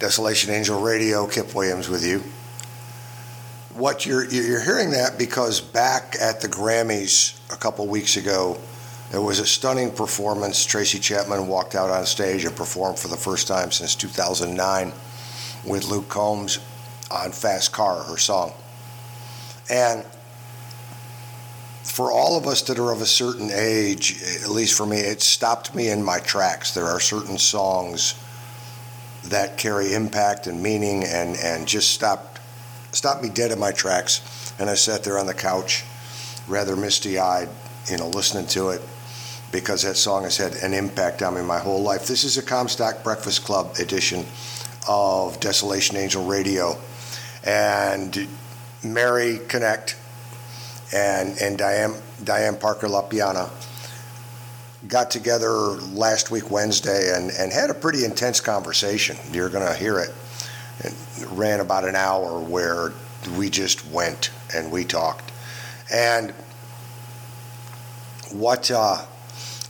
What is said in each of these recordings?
Desolation Angel Radio, Kip Williams with you. What you're you're hearing that because back at the Grammys a couple weeks ago, there was a stunning performance. Tracy Chapman walked out on stage and performed for the first time since 2009 with Luke Combs on Fast Car, her song. And for all of us that are of a certain age, at least for me, it stopped me in my tracks. There are certain songs that carry impact and meaning and, and just stopped stopped me dead in my tracks. And I sat there on the couch, rather misty eyed, you know, listening to it because that song has had an impact on me my whole life. This is a Comstock Breakfast Club edition of Desolation Angel Radio. And Mary Connect and, and Diane, Diane Parker LaPiana got together last week, Wednesday, and, and had a pretty intense conversation. You're going to hear it. It ran about an hour where we just went and we talked. And what uh,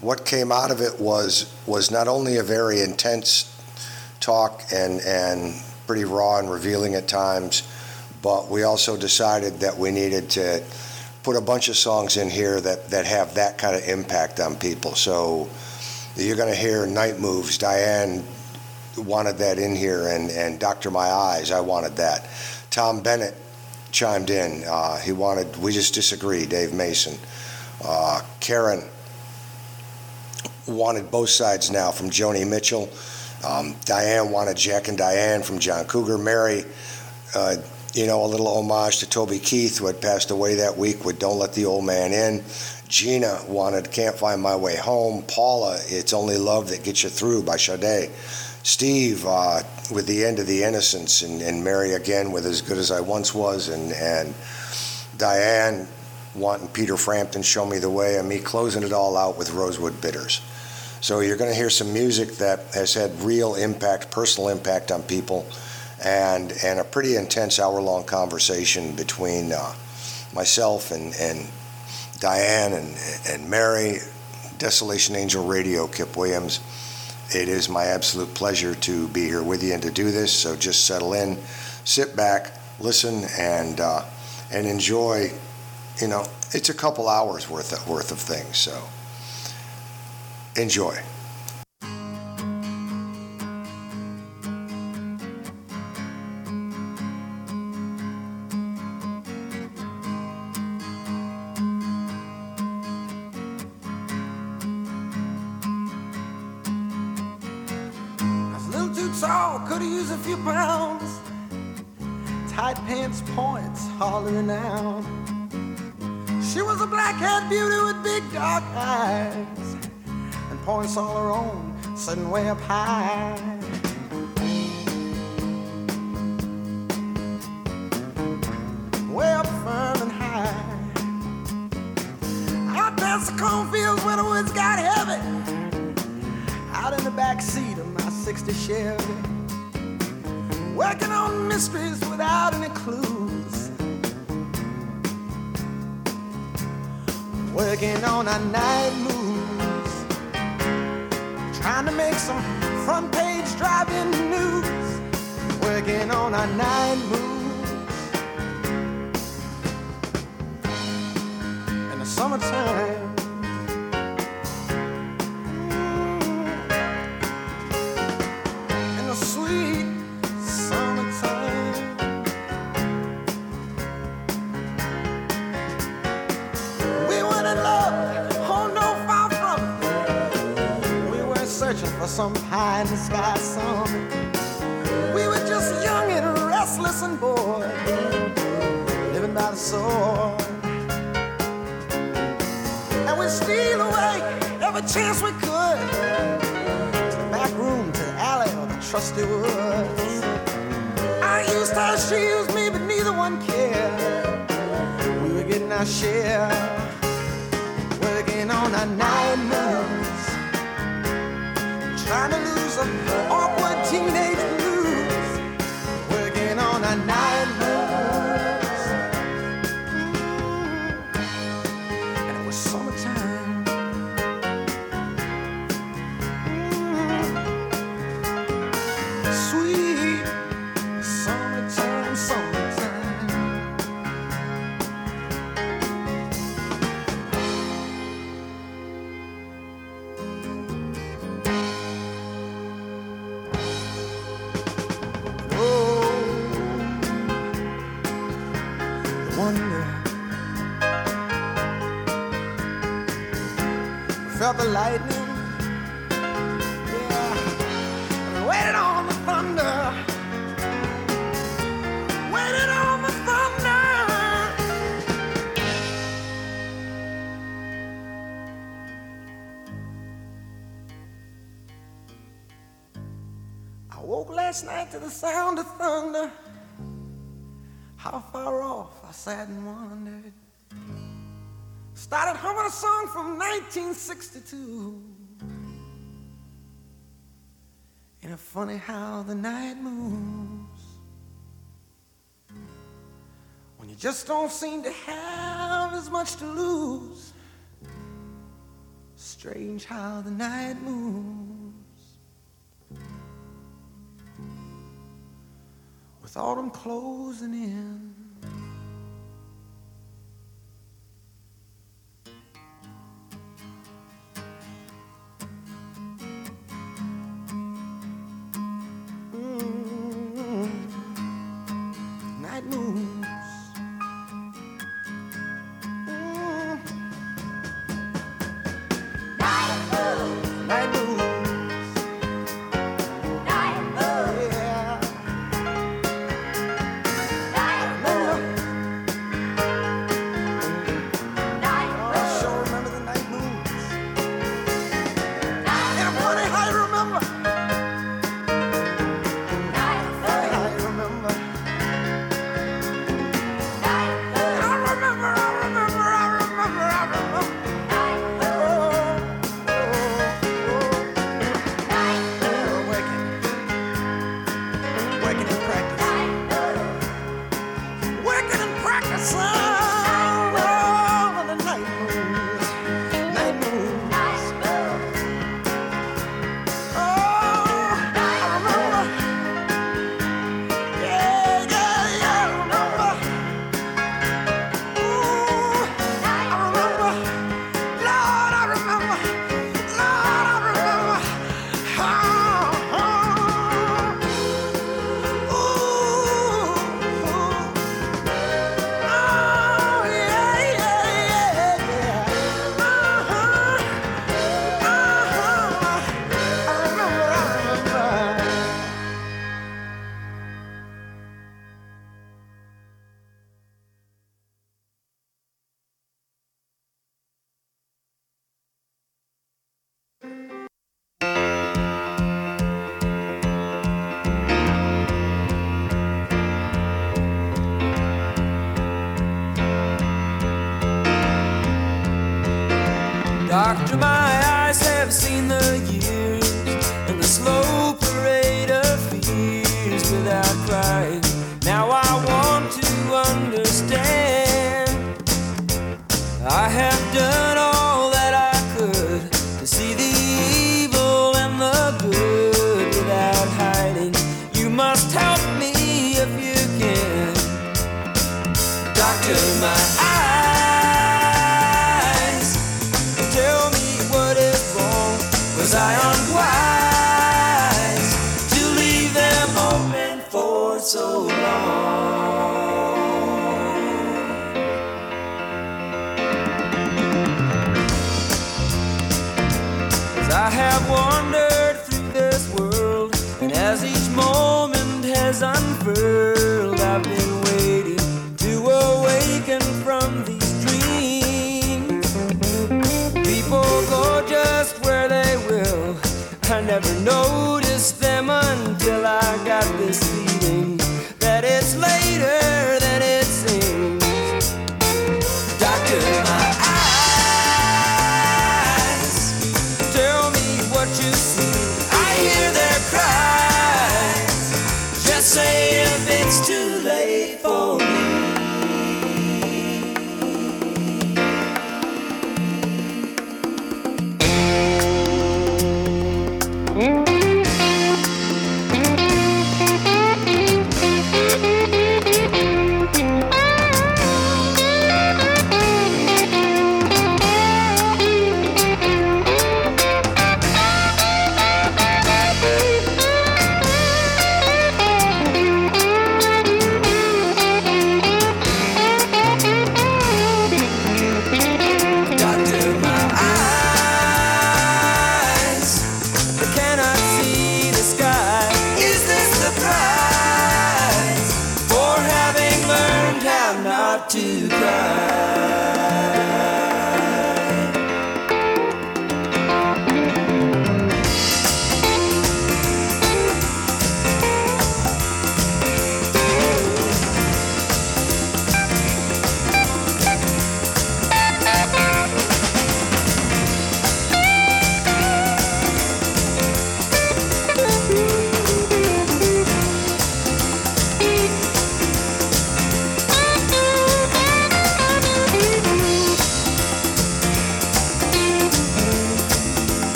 what came out of it was was not only a very intense talk and and pretty raw and revealing at times, but we also decided that we needed to put a bunch of songs in here that, that have that kind of impact on people. So you're going to hear Night Moves. Diane wanted that in here, and, and Dr. My Eyes, I wanted that. Tom Bennett chimed in. Uh, he wanted, we just disagree, Dave Mason. Uh, Karen wanted both sides now from Joni Mitchell. Um, Diane wanted Jack and Diane from John Cougar. Mary, uh, you know, a little homage to Toby Keith, who had passed away that week with Don't Let the Old Man In. Gina wanted Can't Find My Way Home. Paula, It's Only Love That Gets You Through by Sade. Steve uh, with The End of the Innocence, and, and Mary again with As Good as I Once Was, and, and Diane wanting Peter Frampton Show Me the Way, and me closing it all out with Rosewood Bitters. So you're going to hear some music that has had real impact, personal impact on people and and a pretty intense hour long conversation between uh, myself and and Diane and and Mary, Desolation Angel Radio, Kip Williams. It is my absolute pleasure to be here with you and to do this. So just settle in, sit back, listen, and uh, and enjoy. You know, it's a couple hours worth of, worth of things. So enjoy. how the night moves when you just don't seem to have as much to lose. Strange how the night moves with autumn closing in.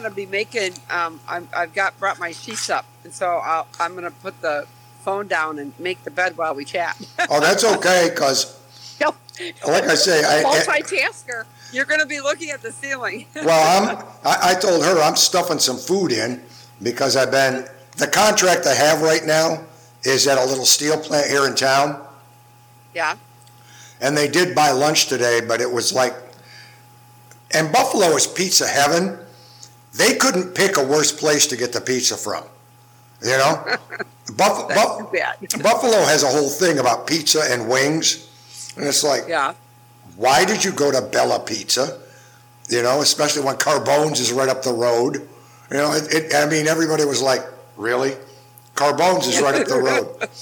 I'm gonna be making. Um, I'm, I've got brought my sheets up, and so I'll, I'm gonna put the phone down and make the bed while we chat. oh, that's okay, because No, like I say, I, I multitasker. You're gonna be looking at the ceiling. well, I'm, I, I told her I'm stuffing some food in because I've been, the contract I have right now is at a little steel plant here in town. yeah. And they did buy lunch today, but it was like, and Buffalo is pizza heaven. They couldn't pick a worse place to get the pizza from. You know? Buff- Buffalo has a whole thing about pizza and wings. And it's like, Yeah. why did you go to Bella Pizza? You know, especially when Carbone's is right up the road. You know, it, it, I mean, everybody was like, really? Carbone's is right up the road.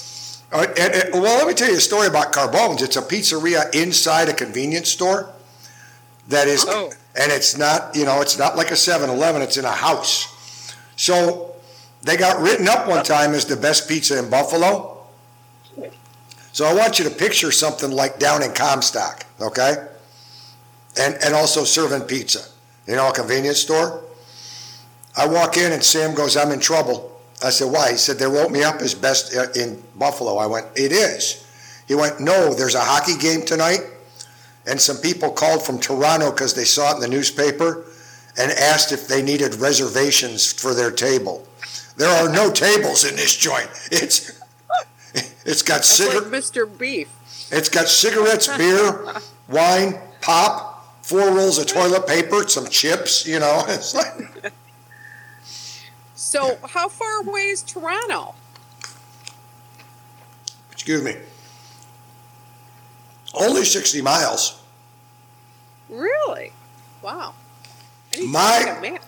Uh, and- and- well, let me tell you a story about Carbone's. It's a pizzeria inside a convenience store that is, Oh. And it's not, you know, it's not like a 7-Eleven. It's in a house. So they got written up one time as the best pizza in Buffalo. So I want you to picture something like down in Comstock, okay? And and also serving pizza, you know, a convenience store. I walk in and Sam goes, "I'm in trouble." I said, "Why?" He said, "They wrote me up as best uh, in Buffalo." I went, "It is." He went, "No, there's a hockey game tonight." And some people called from Toronto because they saw it in the newspaper and asked if they needed reservations for their table. There are no tables in this joint. It's it's got That's like Mr. Beef. it's got cigarettes, beer, wine, pop, four rolls of toilet paper, some chips. You know, it's like So, how far away is Toronto? excuse me, only sixty miles. Really? Wow. I need to My-.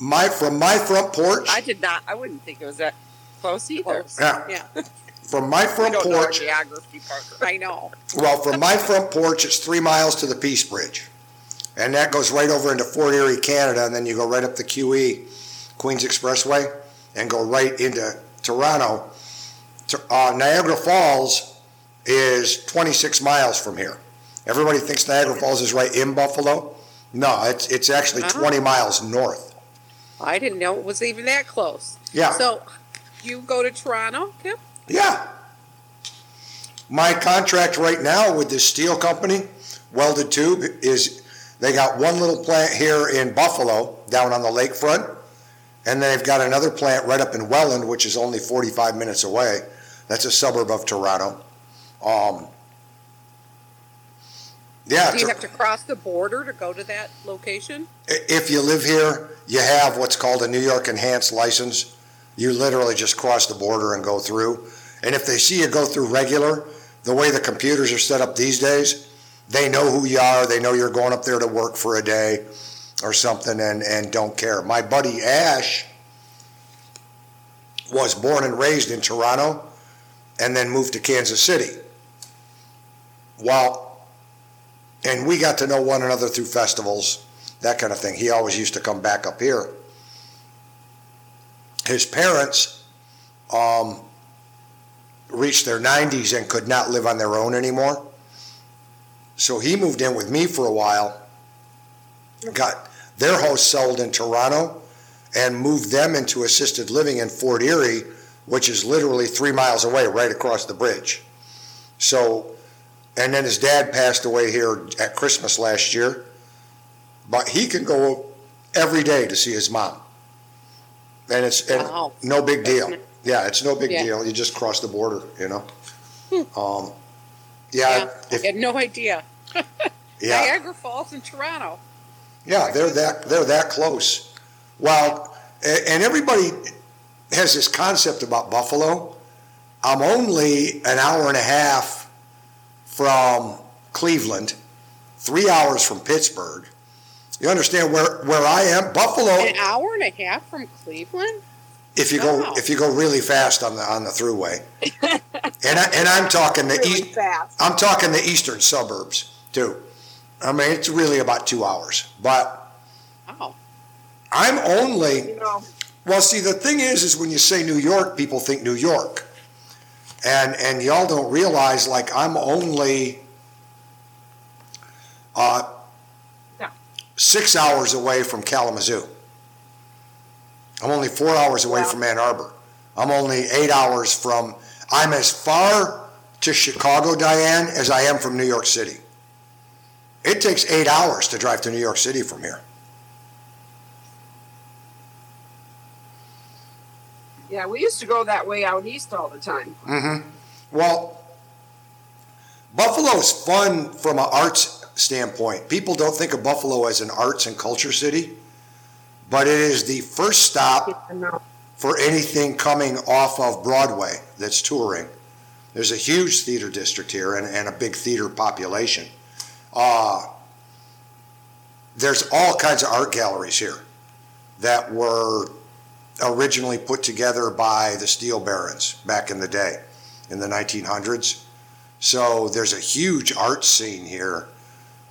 My from my front porch, I did not. I wouldn't think it was that close either. Yeah. Yeah. from my front don't know our porch. geography part. I know. Well, from my front porch, it's three miles to the Peace Bridge. And that goes right over into Fort Erie, Canada, and then you go right up the QE, Queens Expressway, and go right into Toronto. To- Uh, Niagara Falls is 26 miles from here. Everybody thinks Niagara Falls is right in Buffalo. No, it's, it's actually Oh. 20 miles north. I didn't know it was even that close. Yeah. So, you go to Toronto, Kip? Yeah. My contract right now with this steel company, Welded Tube, is they got one little plant here in Buffalo, down on the lakefront, and then they've got another plant right up in Welland, which is only 45 minutes away. That's a suburb of Toronto. Um, yeah, Do you have to cross the border to go to that location? if you live here, you have what's called a New York Enhanced License. You literally just cross the border and go through. And if they see you go through regular, the way the computers are set up these days, they know who you are. They know you're going up there to work for a day or something and, and don't care. My buddy Ash was born and raised in Toronto and then moved to Kansas City. Well, and we got to know one another through festivals that kind of thing. He always used to come back up here. His parents um, reached their 90s and could not live on their own anymore. So he moved in with me for a while, got their house sold in Toronto, and moved them into assisted living in Fort Erie, which is literally three miles away, right across the bridge. So, and then his dad passed away here at Christmas last year but he can go every day to see his mom. And it's and Wow. no big deal. Yeah, it's no big Yeah. deal. You just cross the border, you know. Um, yeah, Yeah. I had no idea. yeah, Niagara Falls in Toronto. yeah. They're that they're that close. Well, and everybody has this concept about Buffalo. I'm only an hour and a half from Cleveland, three hours from Pittsburgh. You understand where, where I am? Buffalo. An hour and a half from Cleveland? If you go, if you go really fast on the on the throughway, and I, and I'm talking the Really east, fast. I'm talking the eastern suburbs too. I mean, it's really about two hours, but Wow. I'm only You know, well. See, the thing is, is when you say New York, people think New York, and and y'all don't realize like I'm only uh, six hours away from Kalamazoo. I'm only four hours away Wow. from Ann Arbor. I'm only eight hours from. I'm as far to Chicago, Diane, as I am from New York City. It takes eight hours to drive to New York City from here. Yeah, we used to go that way out east all the time. Mm-hmm. Well, Buffalo's fun from an arts standpoint. People don't think of Buffalo as an arts and culture city, but it is the first stop for anything coming off of Broadway that's touring. There's a huge theater district here and, and a big theater population. Uh, there's all kinds of art galleries here that were originally put together by the steel barons back in the day. in the 1900s. So there's a huge art scene here,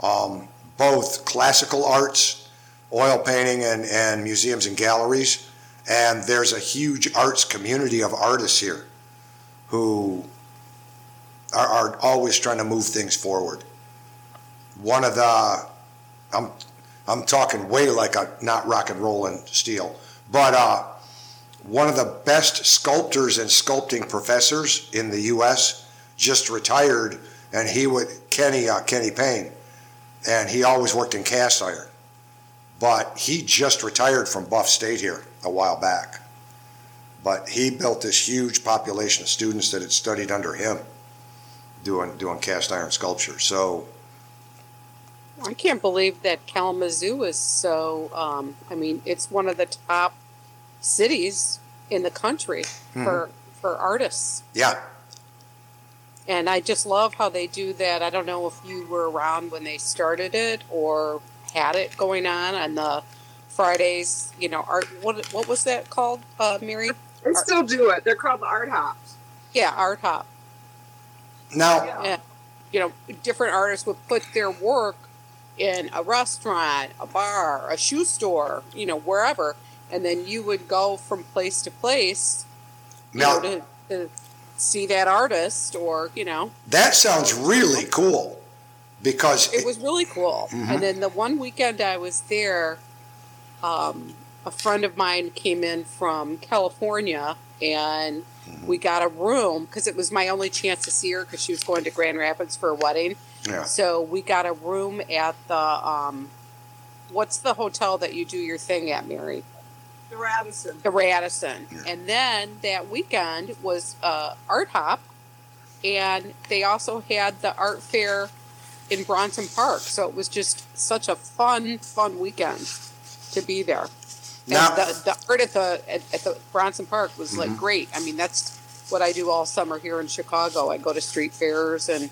um, both classical arts, oil painting, and, and museums and galleries. And there's a huge arts community of artists here who are, are always trying to move things forward. One of the, I'm, I'm talking way like a not rock and rolling steel, but uh, one of the best sculptors and sculpting professors in the U.S. just retired, and he would Kenny uh, Kenny Payne, and he always worked in cast iron, but he just retired from Buff State here a while back. But he built this huge population of students that had studied under him, doing doing cast iron sculpture. So I can't believe that Kalamazoo is so. Um, I mean, it's one of the top cities in the country for for artists, yeah, and I just love how they do that. I don't know if you were around when they started it or had it going on on the Fridays. You know, art. What what was that called, uh, Mary? They still do it. They're called the art hops. Yeah, Art Hop. now Yeah. You know, different artists would put their work in a restaurant, a bar, a shoe store, you know, wherever, and then you would go from place to place, now know, to, to see that artist, or you know, that sounds really cool because it was really cool. Mhm. And then the one weekend I was there, um, a friend of mine came in from California, and Mm-hmm. we got a room because it was my only chance to see her because she was going to Grand Rapids for a wedding. yeah. So we got a room at the um, what's the hotel that you do your thing at, Mary? The Radisson. The Radisson. Yeah. And then that weekend was uh, Art Hop, and they also had the art fair in Bronson Park. So it was just such a fun, fun weekend to be there. And Now- the, the art at the at, at the Bronson Park was like Mhm. great. I mean, that's what I do all summer here in Chicago. I go to street fairs and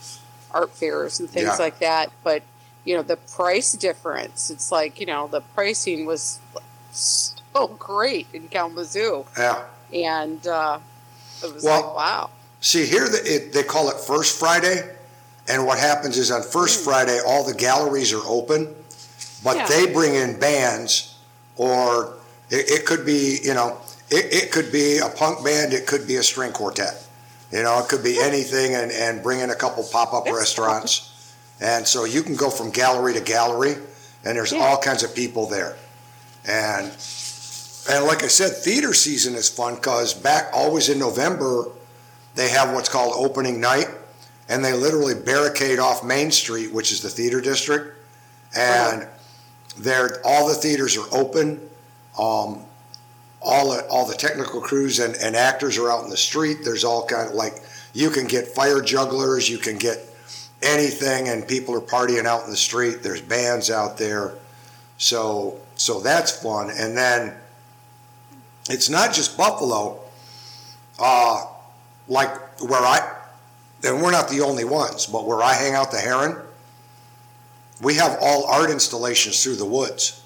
art fairs and things Yeah. like that. But you know, the price difference. It's like you know, the pricing was so great in Kalamazoo, Yeah. and uh, it was Well- like wow. See, here the, it, they call it First Friday, and what happens is on First Mm. Friday, all the galleries are open, but Yeah. they bring in bands, or it, it could be, you know, it, it could be a punk band, it could be a string quartet. You know, it could be anything, and, and bring in a couple pop up restaurants. And so you can go from gallery to gallery, and there's Yeah. all kinds of people there. And and like I said, theater season is fun because back always in November, they have what's called opening night, and they literally barricade off Main Street, which is the theater district, and they're all the theaters are open. Um, all the, all the technical crews and, and actors are out in the street. There's all kind of like you can get fire jugglers, you can get anything, and people are partying out in the street. There's bands out there, so so that's fun. And then it's not just Buffalo. Uh, like where I, and we're not the only ones, but where I hang out, the Heron, we have all art installations through the woods.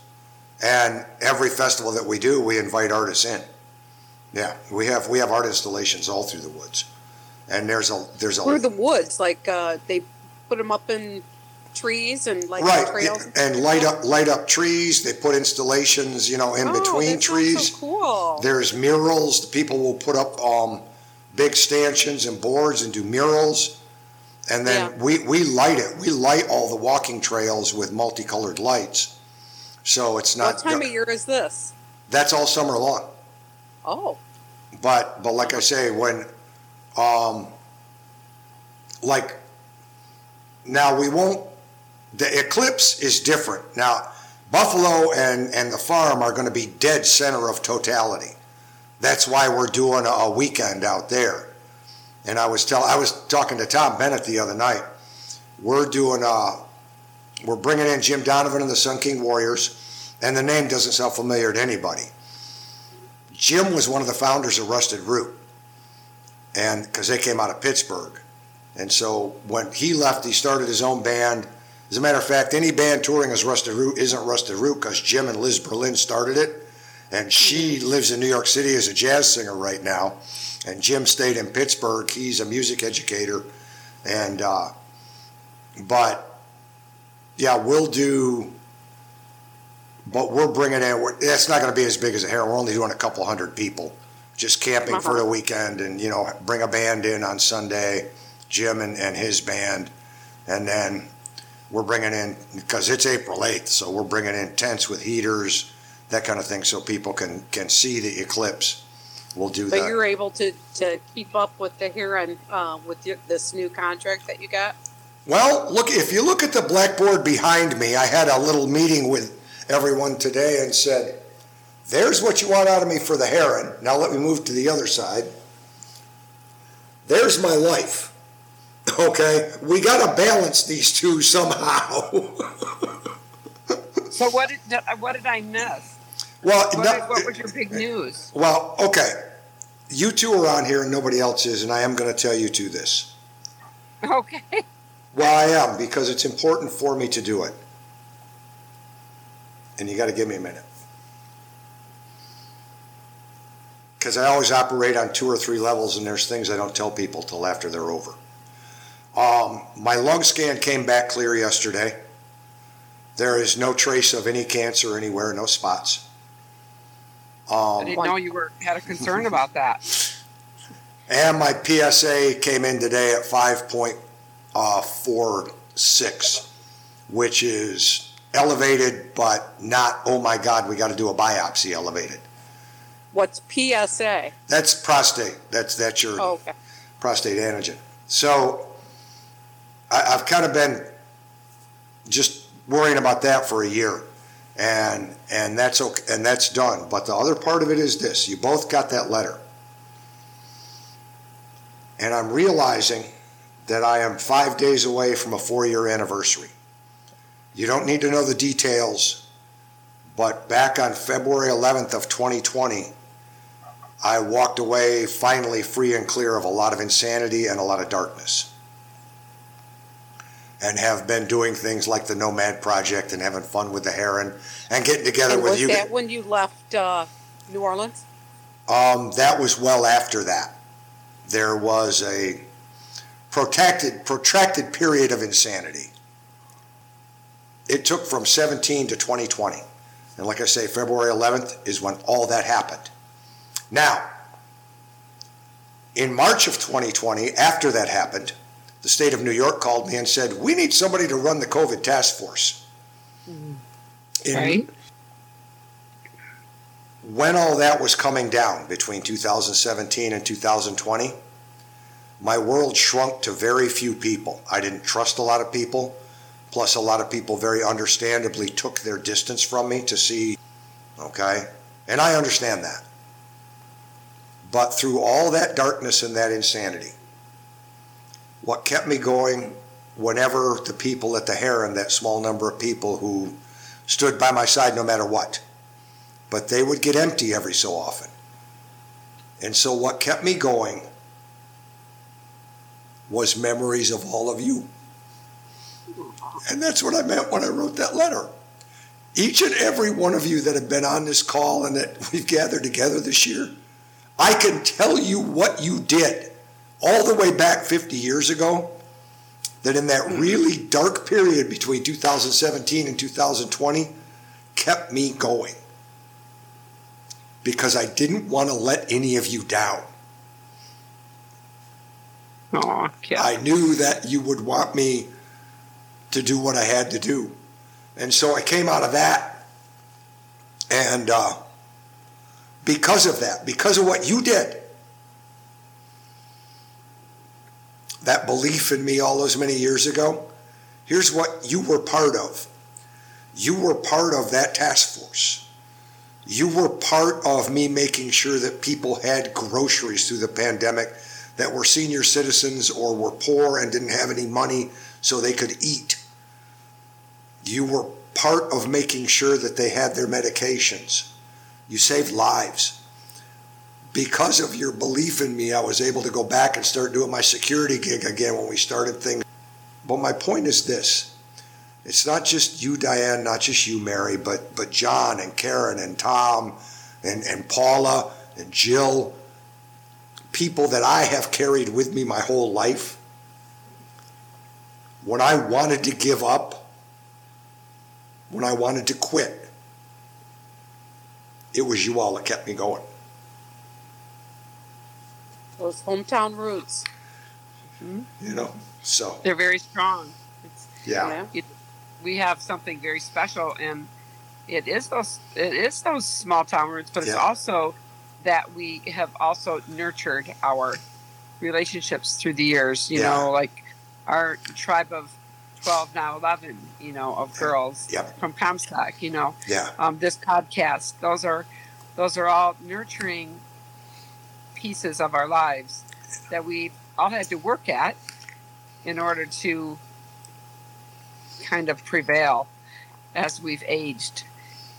And every festival that we do, we invite artists in. Yeah, we have we have art installations all through the woods, and there's a there's a Through the woods, like uh, they put them up in trees and like right trails and light up light up trees. They put installations, you know, in Oh, between trees. So cool. There's murals. The people will put up um, big stanchions and boards and do murals. And then Yeah. we, we light it. We light all the walking trails with multicolored lights. So it's not. what time of year is this? That's all summer long. Oh, But but like I say, when um, like now we won't. The eclipse is different now. Buffalo and and the farm are going to be dead center of totality. That's why we're doing a, a weekend out there. And I was tell I was talking to Tom Bennett the other night. We're doing uh we're bringing in Jim Donovan and the Sun King Warriors, and the name doesn't sound familiar to anybody. Jim was one of the founders of Rusted Root, and because they came out of Pittsburgh, and so when he left, he started his own band. As a matter of fact, any band touring as Rusted Root isn't Rusted Root because Jim and Liz Berlin started it, and she lives in New York City as a jazz singer right now. And Jim stayed in Pittsburgh. He's a music educator. And, uh, but yeah, we'll do, but we're bringing in, it's not going to be as big as a hair. We're only doing a couple hundred people, just camping for Uh-huh. the weekend and, you know, bring a band in on Sunday, Jim and, and his band. And then we're bringing in, because it's April 8th, so we're bringing in tents with heaters, that kind of thing, so people can, can see the eclipse. We'll do But that. you're able to, to keep up with the Heron uh, with your, this new contract that you got. Well, look, if you look at the blackboard behind me, I had a little meeting with everyone today and said, there's what you want out of me for the heron. Now let me move to the other side. There's my life. Okay, we got to balance these two somehow. So what did what did I miss? well, What, no- did, what was your big news? well, okay. You two are on here and nobody else is, and I am going to tell you two this. Okay. Well, I am because it's important for me to do it. And you got to give me a minute. Because I always operate on two or three levels, and there's things I don't tell people till after they're over. Um, my lung scan came back clear yesterday. There is no trace of any cancer anywhere, no spots. I Um, didn't know you were had a concern about that. and my PSA came in today at 5.46, which is elevated, but not, oh my God, we got to do a biopsy elevated. What's PSA? That's prostate. That's, that's your Oh, okay. prostate antigen. So I, I've kind of been just worrying about that for a year. And, and that's okay, and that's done. But the other part of it is this, you both got that letter. And I'm realizing that I am five days away from a four-year anniversary. You don't need to know the details, but back on February 11th of 2020, I walked away finally free and clear of a lot of insanity and a lot of darkness. And have been doing things like the Nomad Project and having fun with the Heron and getting together And with was you. that when you left uh, New Orleans? Um, that was well after that. There was a protracted, protracted period of insanity. It took from 17 to 2020. And like I say, February 11th is when all that happened. Now, in March of 2020, after that happened, the state of New York called me and said, We need somebody to run the COVID task force. Mm-hmm. In- Right. when all that was coming down between 2017 and 2020, my world shrunk to very few people. I didn't trust a lot of people. Plus, a lot of people very understandably took their distance from me to see, okay? And I understand that. But through all that darkness and that insanity, what kept me going whenever the people at the Heron, that small number of people who stood by my side no matter what, but they would get empty every so often. And so what kept me going was memories of all of you. And that's what I meant when I wrote that letter. Each and every one of you that have been on this call and that we've gathered together this year, I can tell you what you did all the way back 50 years ago. That in that really dark period between 2017 and 2020 kept me going because I didn't want to let any of you down. Oh, yeah. I knew that you would want me to do what I had to do. And so I came out of that. And uh, because of that, because of what you did, that belief in me all those many years ago, here's what you were part of. You were part of that task force. You were part of me making sure that people had groceries through the pandemic that were senior citizens or were poor and didn't have any money so they could eat. You were part of making sure that they had their medications. You saved lives. Because of your belief in me, I was able to go back and start doing my security gig again when we started things. But my point is this it's not just you, Diane, not just you, Mary, but, but John and Karen and Tom and, and Paula and Jill people that I have carried with me my whole life, when I wanted to give up, when I wanted to quit, it was you all that kept me going. Those hometown roots. You know, so They're very strong. It's, yeah, it, we have something very special, and it is those it is those small town roots, but it's also that we have also nurtured our relationships through the years. You Yeah. know, like our tribe of twelve now eleven. You know, of girls Yep. from Comstock. You know, yeah, um, this podcast. Those are those are all nurturing pieces of our lives that we all had to work at in order to kind of prevail as we've aged.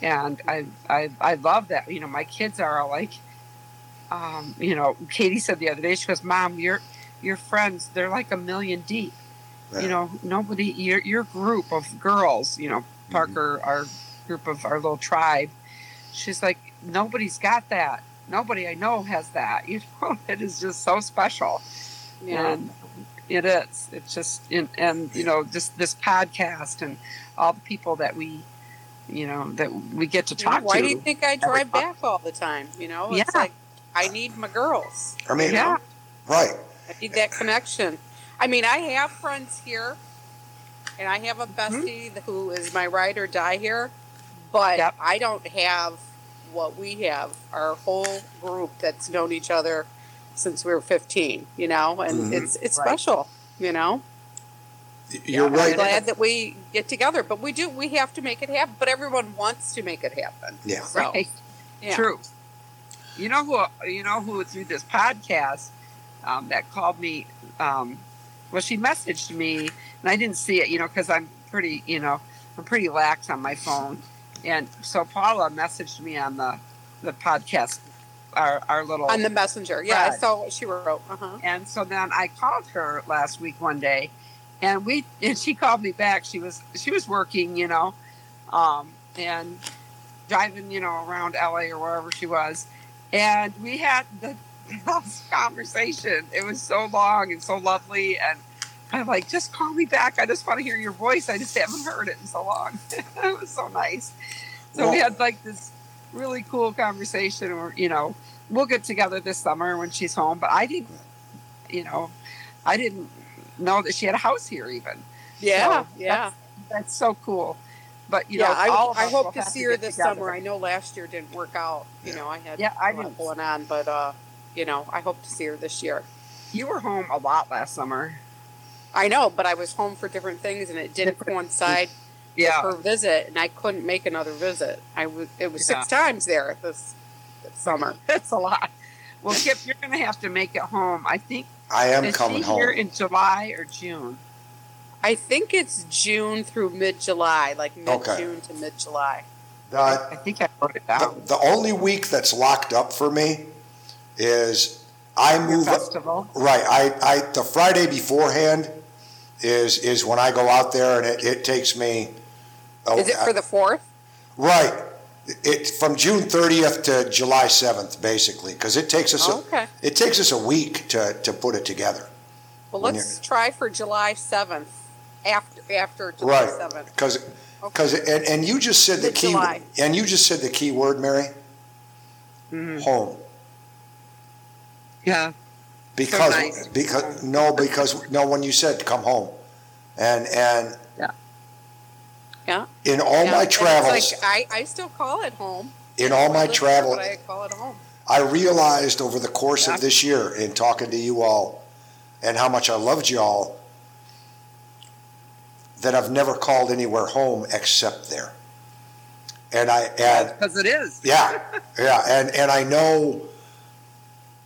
And I, I, I love that. You know, my kids are all like, um, you know, Katie said the other day, she goes, "Mom, your your friends, they're like a million deep. Yeah. You know, nobody, your your group of girls, you know, Parker, our group of our little tribe. She's like, nobody's got that. Nobody I know has that. You know, it is just so special. Yeah. And it is. It's just, and, and you know, just this podcast and all the people that we, you know, that we get to You know, talk why to. Why do you think I drive back all the time? You know, it's Yeah. like I need my girls. I mean, Yeah. right, I need that connection. I mean, I have friends here, and I have a Mm-hmm. bestie who is my ride or die here, but Yep. I don't have what we have. Our whole group that's known each other since we were 15, you know, and Mhm. it's it's Right. special, you know. you're I'm right. I'm glad that we get together, but we do we have to make it happen. But everyone wants to make it happen. Yeah. So, Right. yeah. True. You know who? You know who through this podcast um, that called me. Um, well, she messaged me, and I didn't see it. You know, because I'm pretty. You know, I'm pretty lax on my phone, and so Paula messaged me on the the podcast. Our our little On the messenger, yeah, I saw what she wrote. Uh huh. And so then I called her last week one day, and we and she called me back. She was she was working, you know, um, and driving, you know, around LA or wherever she was, and we had the conversation. It was so long and so lovely, and I'm like, just call me back. I just want to hear your voice. I just haven't heard it in so long. it was so nice. So we had like this really cool conversation, or you know, we'll get together this summer when she's home. But I didn't, you know, I didn't know that she had a house here. Even Yeah, So yeah. that's so cool. But you yeah, know, I, I hope to see her this together. summer. I know last year didn't work out. You know, I had Yeah, I a lot didn't. going on, but uh, you know, I hope to see her this year. You were home a lot last summer. I know, but I was home for different things, and it didn't coincide Yeah, with her visit, and I couldn't make another visit. I was it was six times there this, this summer. that's a lot. Well, Kip, you're going to have to make it home. I think I am is coming she home. here in July or June. I think it's June through mid July, like mid Okay. June to mid July. I think I wrote it the, down. the only week that's locked up for me is I move festival. right. I, I the Friday beforehand is is when I go out there and it, it takes me. oh, Is it for the fourth? right? It from June 30th to July 7th, basically, because it takes us Oh, a, it takes us a week to, to put it together. Well, let's try for July seventh. After after July Right, seventh. because because and, and you just said the key Mid-July. and you just said the key word, Mary. Mhm. Home. Yeah. Because nice. because no because no when you said come home, and and Yeah. yeah. in all Yeah, my and it's travels like I, I still call it home. in all my live there, travel I call it home. I realized over the course Yeah. of this year in talking to you all and how much I loved y'all that I've never called anywhere home except there. And I and Because it is. yeah, yeah, and and I know,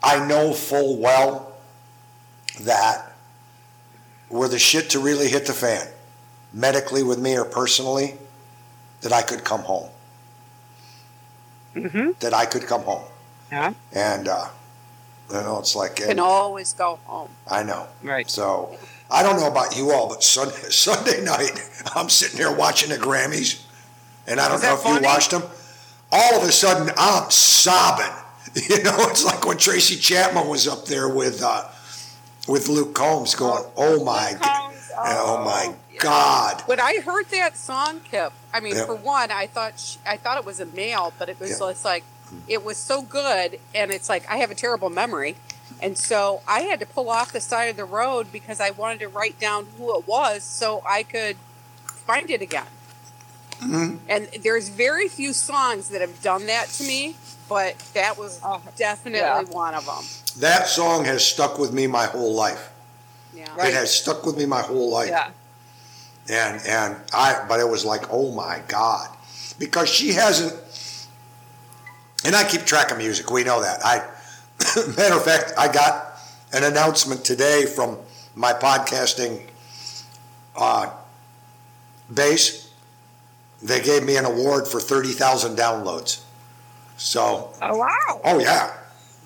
I know full well that were the shit to really hit the fan, medically with me or personally, that I could come home. Mm-hmm. That I could come home, Yeah. and uh, you know, it's like You Can always go home. I know. Right. So I don't know about you all, but Sunday, Sunday night, I'm sitting here watching the Grammys, and I don't know if funny? you watched them. All of a sudden, I'm sobbing You know, it's like when Tracy Chapman was up there with uh, with Luke Combs, going, "Oh my, Luke g- Combs, oh my yeah. God!" When I heard that song, Kip, I mean, Yeah. for one, I thought sh I thought it was a male, but it was Yeah. just like it was so good, and it's like I have a terrible memory, and so I had to pull off the side of the road because I wanted to write down who it was so I could find it again. Mhm. And there's very few songs that have done that to me, but that was Oh, definitely yeah. one of them. That song has stuck with me my whole life. Yeah. It has stuck with me my whole life. Yeah. and and I but it was like oh my god because she hasn't and I keep track of music we know that I matter of fact I got an announcement today from my podcasting uh, base they gave me an award for 30,000 downloads so Oh wow! oh yeah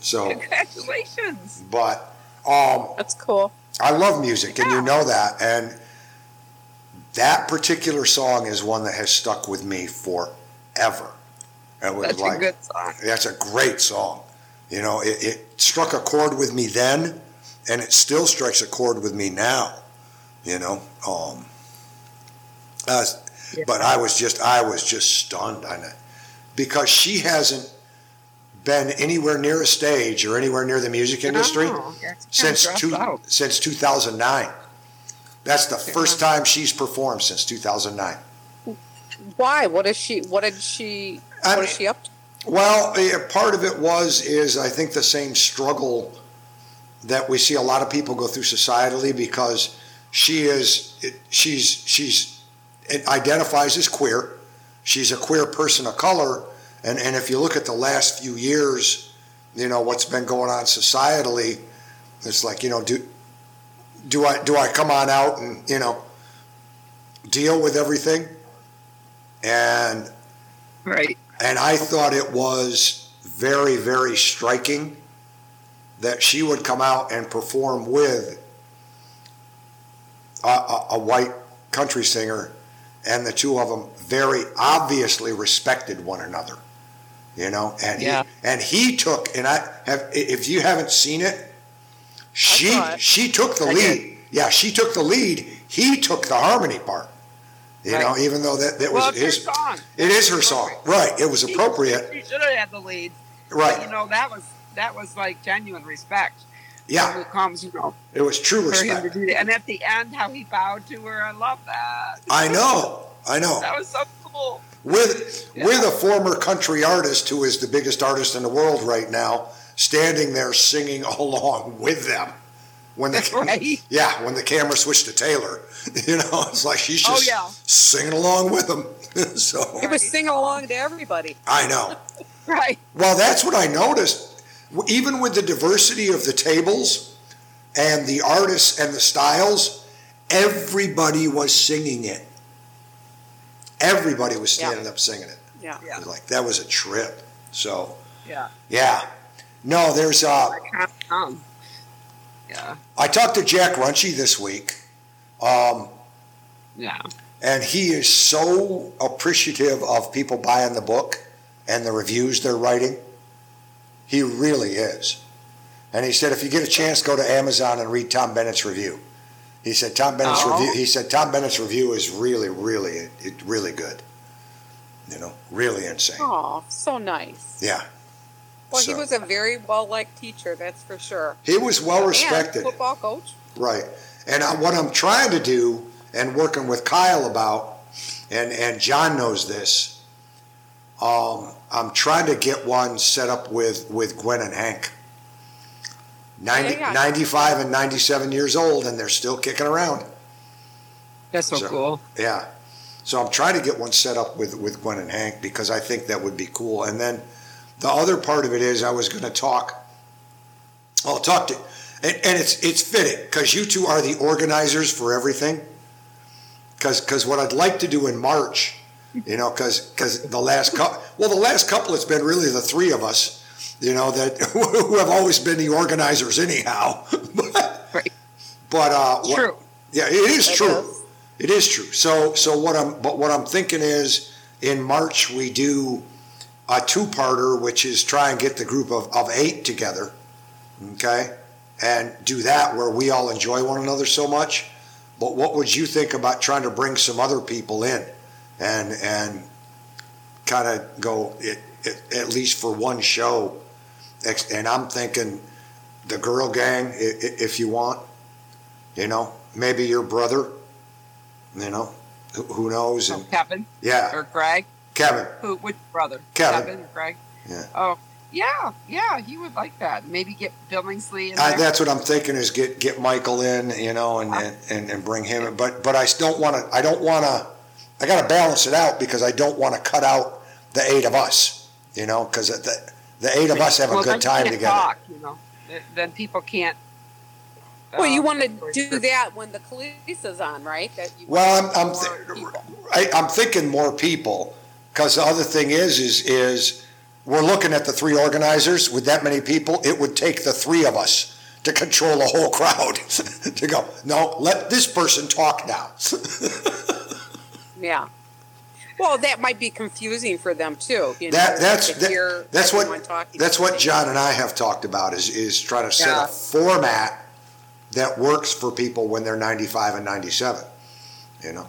so Congratulations! but um That's cool. I love music, and you know that. And that particular song is one that has stuck with me forever. It was Such like a good song. that's a great song. You know, it, it struck a chord with me then, and it still strikes a chord with me now. You know, um, uh, Yeah. but I was just I was just stunned on it because she hasn't been anywhere near a stage or anywhere near the music industry Oh, since two, out. since 2009. That's the first time she's performed since 2009. Why? What is she? What did she? What is she up to? Well, eh, part of it was is I think the same struggle that we see a lot of people go through societally because she is she's she's identifies as queer. She's a queer person of color, and and if you look at the last few years, you know what's been going on societally, it's like you know do do I do I come on out and you know deal with everything, and Right. and I thought it was very, very striking that she would come out and perform with a, a, a white country singer, and the two of them very obviously respected one another. You know, and Yeah. he and he took and I have if you haven't seen it, she it. she took the I lead. did. Yeah, she took the lead. He took the harmony part. You know, even though that, that Well, was his song. it is her song, right? It was She- appropriate, She should have had the lead. right? But, you know that was that was like genuine respect. Yeah, it comes, you know, it was true for him to respect. And at the end, how he bowed to her, I love that. I know, I know. That was so cool. With Yeah. with a former country artist who is the biggest artist in the world right now, standing there singing along with them. When the Right. yeah, when the camera switched to Taylor, you know, it's like she's Oh, just yeah. singing along with them. so It was singing along to everybody. I know. Right. Well, that's what I noticed. Even with the diversity of the tables and the artists and the styles, everybody was singing it. Everybody was Yeah. standing up singing it. Yeah. It was like that was a trip. So Yeah. yeah, no, there's. Uh, I can't um, Yeah. I talked to Jack Runchy this week, um, Yeah. and he is so appreciative of people buying the book and the reviews they're writing. He really is. And he said, if you get a chance, go to Amazon and read Tom Bennett's review. He said Tom Bennett's Oh. review. He said Tom Bennett's review is really, really, it, really good. You know, really insane. Oh, so nice. Yeah, Well, he was a very well liked teacher, that's for sure. he was well And respected. football coach. Right. And I, what I'm trying to do and working with Kyle about, and, and John knows this, um, I'm trying to get one set up with, with Gwen and Hank. 90, Yeah, yeah. 95 and 97 years old, and they're still kicking around. That's so, So- cool. Yeah. So I'm trying to get one set up with, with Gwen and Hank because I think that would be cool. And then the other part of it is I was going to talk. I'll talk to, and, and it's it's fitting because you two are the organizers for everything. Because because what I'd like to do in March, you know, because because the last couple, well, the last couple it's been really the three of us, you know, that who have always been the organizers anyhow. but Right. but uh, what- True. yeah, it is It true. is. It is true. So, so what I'm, but what I'm thinking is, in March we do a two-parter, which is try and get the group of, of eight together, okay, and do that where we all enjoy one another so much. But what would you think about trying to bring some other people in, and and kind of go it, it, at least for one show? And I'm thinking the girl gang, if you want, you know, maybe your brother, you know, who, knows? Oh, And Kevin yeah, or Greg. Kevin. Who? Which brother? Kevin. or Greg? Yeah. Oh, yeah, yeah. He would like that. Maybe get Billingsley in I, that's what I'm thinking is get get Michael in, you know, and uh-huh. and, and, and bring him. in. But but I don't want to. I don't want to. I got to balance it out because I don't want to cut out the eight of us, you know, because the the eight of us have a good time together. Talk, you know, then people can't. Well, you uh, want to do that when the Khaleesi's on, right? That you Well, I'm I'm, th- I, I'm thinking more people because the other thing is is is we're looking at the three organizers with that many people. It would take the three of us to control the whole crowd to go. No, let this person talk now. Yeah. Well, that might be confusing for them too. You know, That that's that- that's what talking that's what John and I have talked about is is trying to set Yeah. a format that works for people when they're 95 and 97. You know,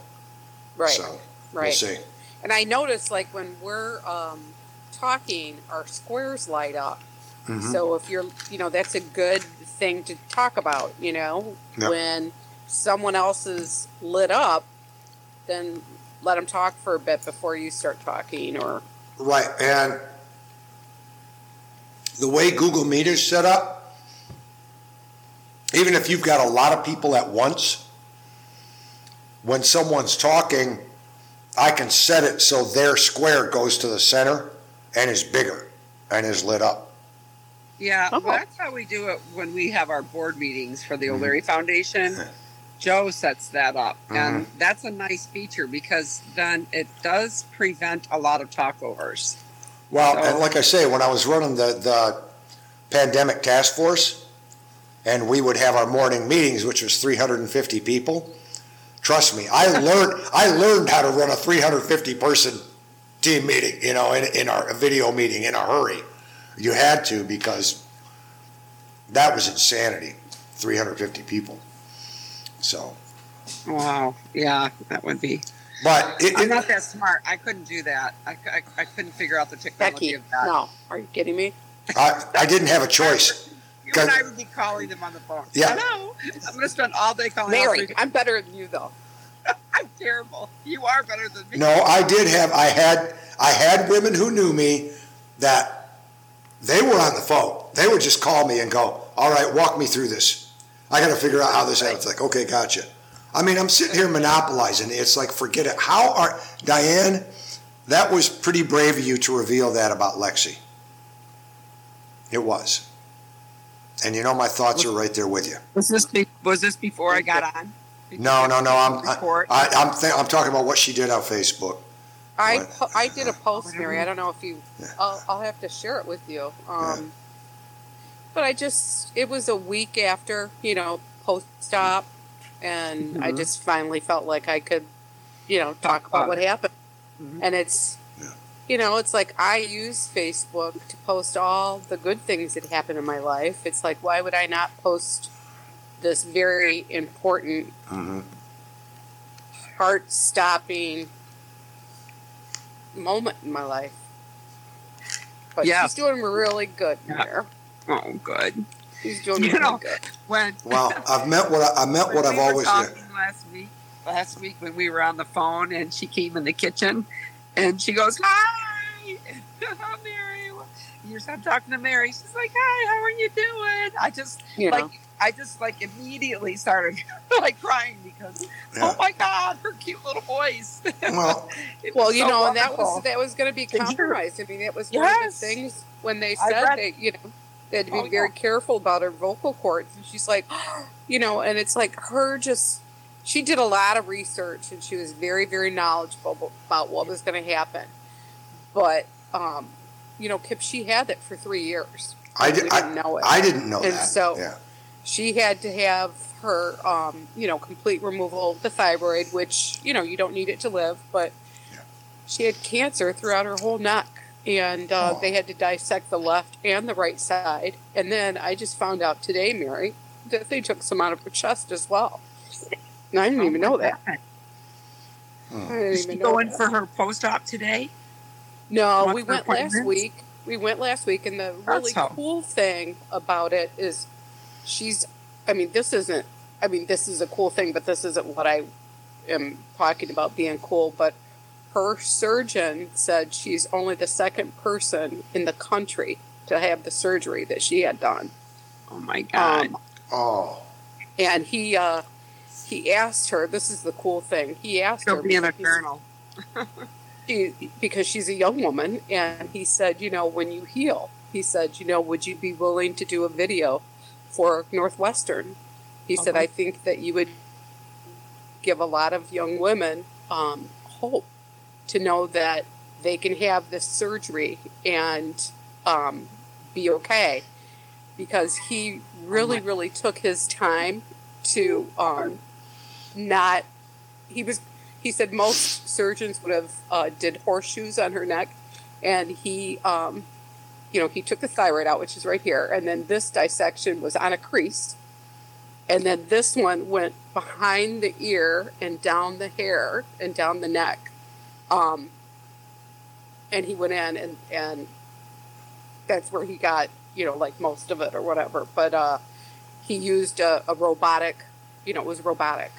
Right. so we'll see. And I notice, like when we're um, talking, our squares light up. Mhm. So if you're, you know, that's a good thing to talk about. You know, Yep. when someone else is lit up, then let them talk for a bit before you start talking. Or Right, and the way Google Meet is set up, even if you've got a lot of people at once, when someone's talking, I can set it so their square goes to the center and is bigger and is lit up. Yeah, Oh. well, that's how we do it when we have our board meetings for the Mhm. O'Leary Foundation. Joe sets that up, Mm-hmm. and that's a nice feature because then it does prevent a lot of talkovers. Well, So- and like I say, when I was running the, the pandemic task force, and we would have our morning meetings, which was 350 people. Trust me, I learned I learned how to run a 350 person team meeting. You know, in, in our a video meeting in a hurry. You had to because that was insanity. 350 people. So, Wow, yeah, that would be. but it, I'm not that smart. I couldn't do that. I, I, I couldn't figure out the technology Becky, of that. no, are you kidding me? I, I didn't have a choice. You and I would be calling them on the phone. Yeah. Hello. I'm going to spend all day calling. Mary, three- I'm better than you though. I'm terrible. You are better than me. No, I did have. I had. I had women who knew me that they were on the phone. They would just call me and go, "All right, walk me through this. I got to figure out how this happens." Like, okay, gotcha. I mean, I'm sitting here monopolizing. It's like, forget it. How are Diane? That was pretty brave of you to reveal that about Lexi. It was. And you know, my thoughts are right there with you. Was this be- was this before I got on? No, no, no. I'm. I, Report. I, I'm. Th- I'm talking about what she did on Facebook. I What? po- I did a post, Mary. I don't know if you. Yeah. I'll, I'll have to share it with you. Um, Yeah. But I just it was a week after you know post stop, and I Mhm. just finally felt like I could, you know, talk Talk about about what it. happened. Mhm. And it's, Yeah. you know, it's like I use Facebook to post all the good things that happen in my life. It's like why would I not post this very important Mm-hmm. heart stopping moment in my life. But Yeah. she's doing really good Yeah. there. Oh, good. She's doing You really know, good. When Well, I've met what I, I meant when what I've we were always. talking last week. Last week when we were on the phone and she came in the kitchen and she goes, "Hi, Mary." You I'm talking to Mary. She's like, "Hi, how are you doing?" I just You know, like I just like immediately started like crying because Yeah. oh my god, her cute little voice. Well, well, you so know, and that was that was going to be Did you- compromised. I mean, it was one of the things when they said read- they, you know, they had to be Oh, very yeah. careful about her vocal cords, and she's like, you know, and it's like her just. She did a lot of research, and she was very, very knowledgeable about what was going to happen. But, um, you know, Kip, she had it for three years. I, We didn't know it. I didn't know And that. so- yeah. she had to have her um, you know complete removal of the thyroid which you know you don't need it to live but Yeah. she had cancer throughout her whole neck and uh, Oh. they had to dissect the left and the right side. And then I just found out today, Mary, that they took some out of her chest as well. And I didn't even know that. I didn't Oh Is she even know going for her post-op today? No, we went last week. We went last week, and the really That's how- cool thing about it is she's. I mean, this isn't. I mean, this is a cool thing, but this isn't what I am talking about being cool. But her surgeon said she's only the second person in the country to have the surgery that she had done. Oh my God! Um, Oh, and he uh, he asked her. This is the cool thing. He asked She'll her be in a because- journal. she, because she's a young woman, and he said, you know, when you heal, he said, you know, would you be willing to do a video for Northwestern? He said, Uh-huh. I think that you would give a lot of young women um, hope to know that they can have this surgery and um, be okay. Because he really, really took his time to um, not. He was he said most surgeons would have uh, did horseshoes on her neck and he um, you know he took the thyroid out which is right here and then this dissection was on a crease and then this one went behind the ear and down the hair and down the neck um, and he went in and and that's where he got you know like most of it or whatever. But uh, he used a, a robotic you know it was robotic.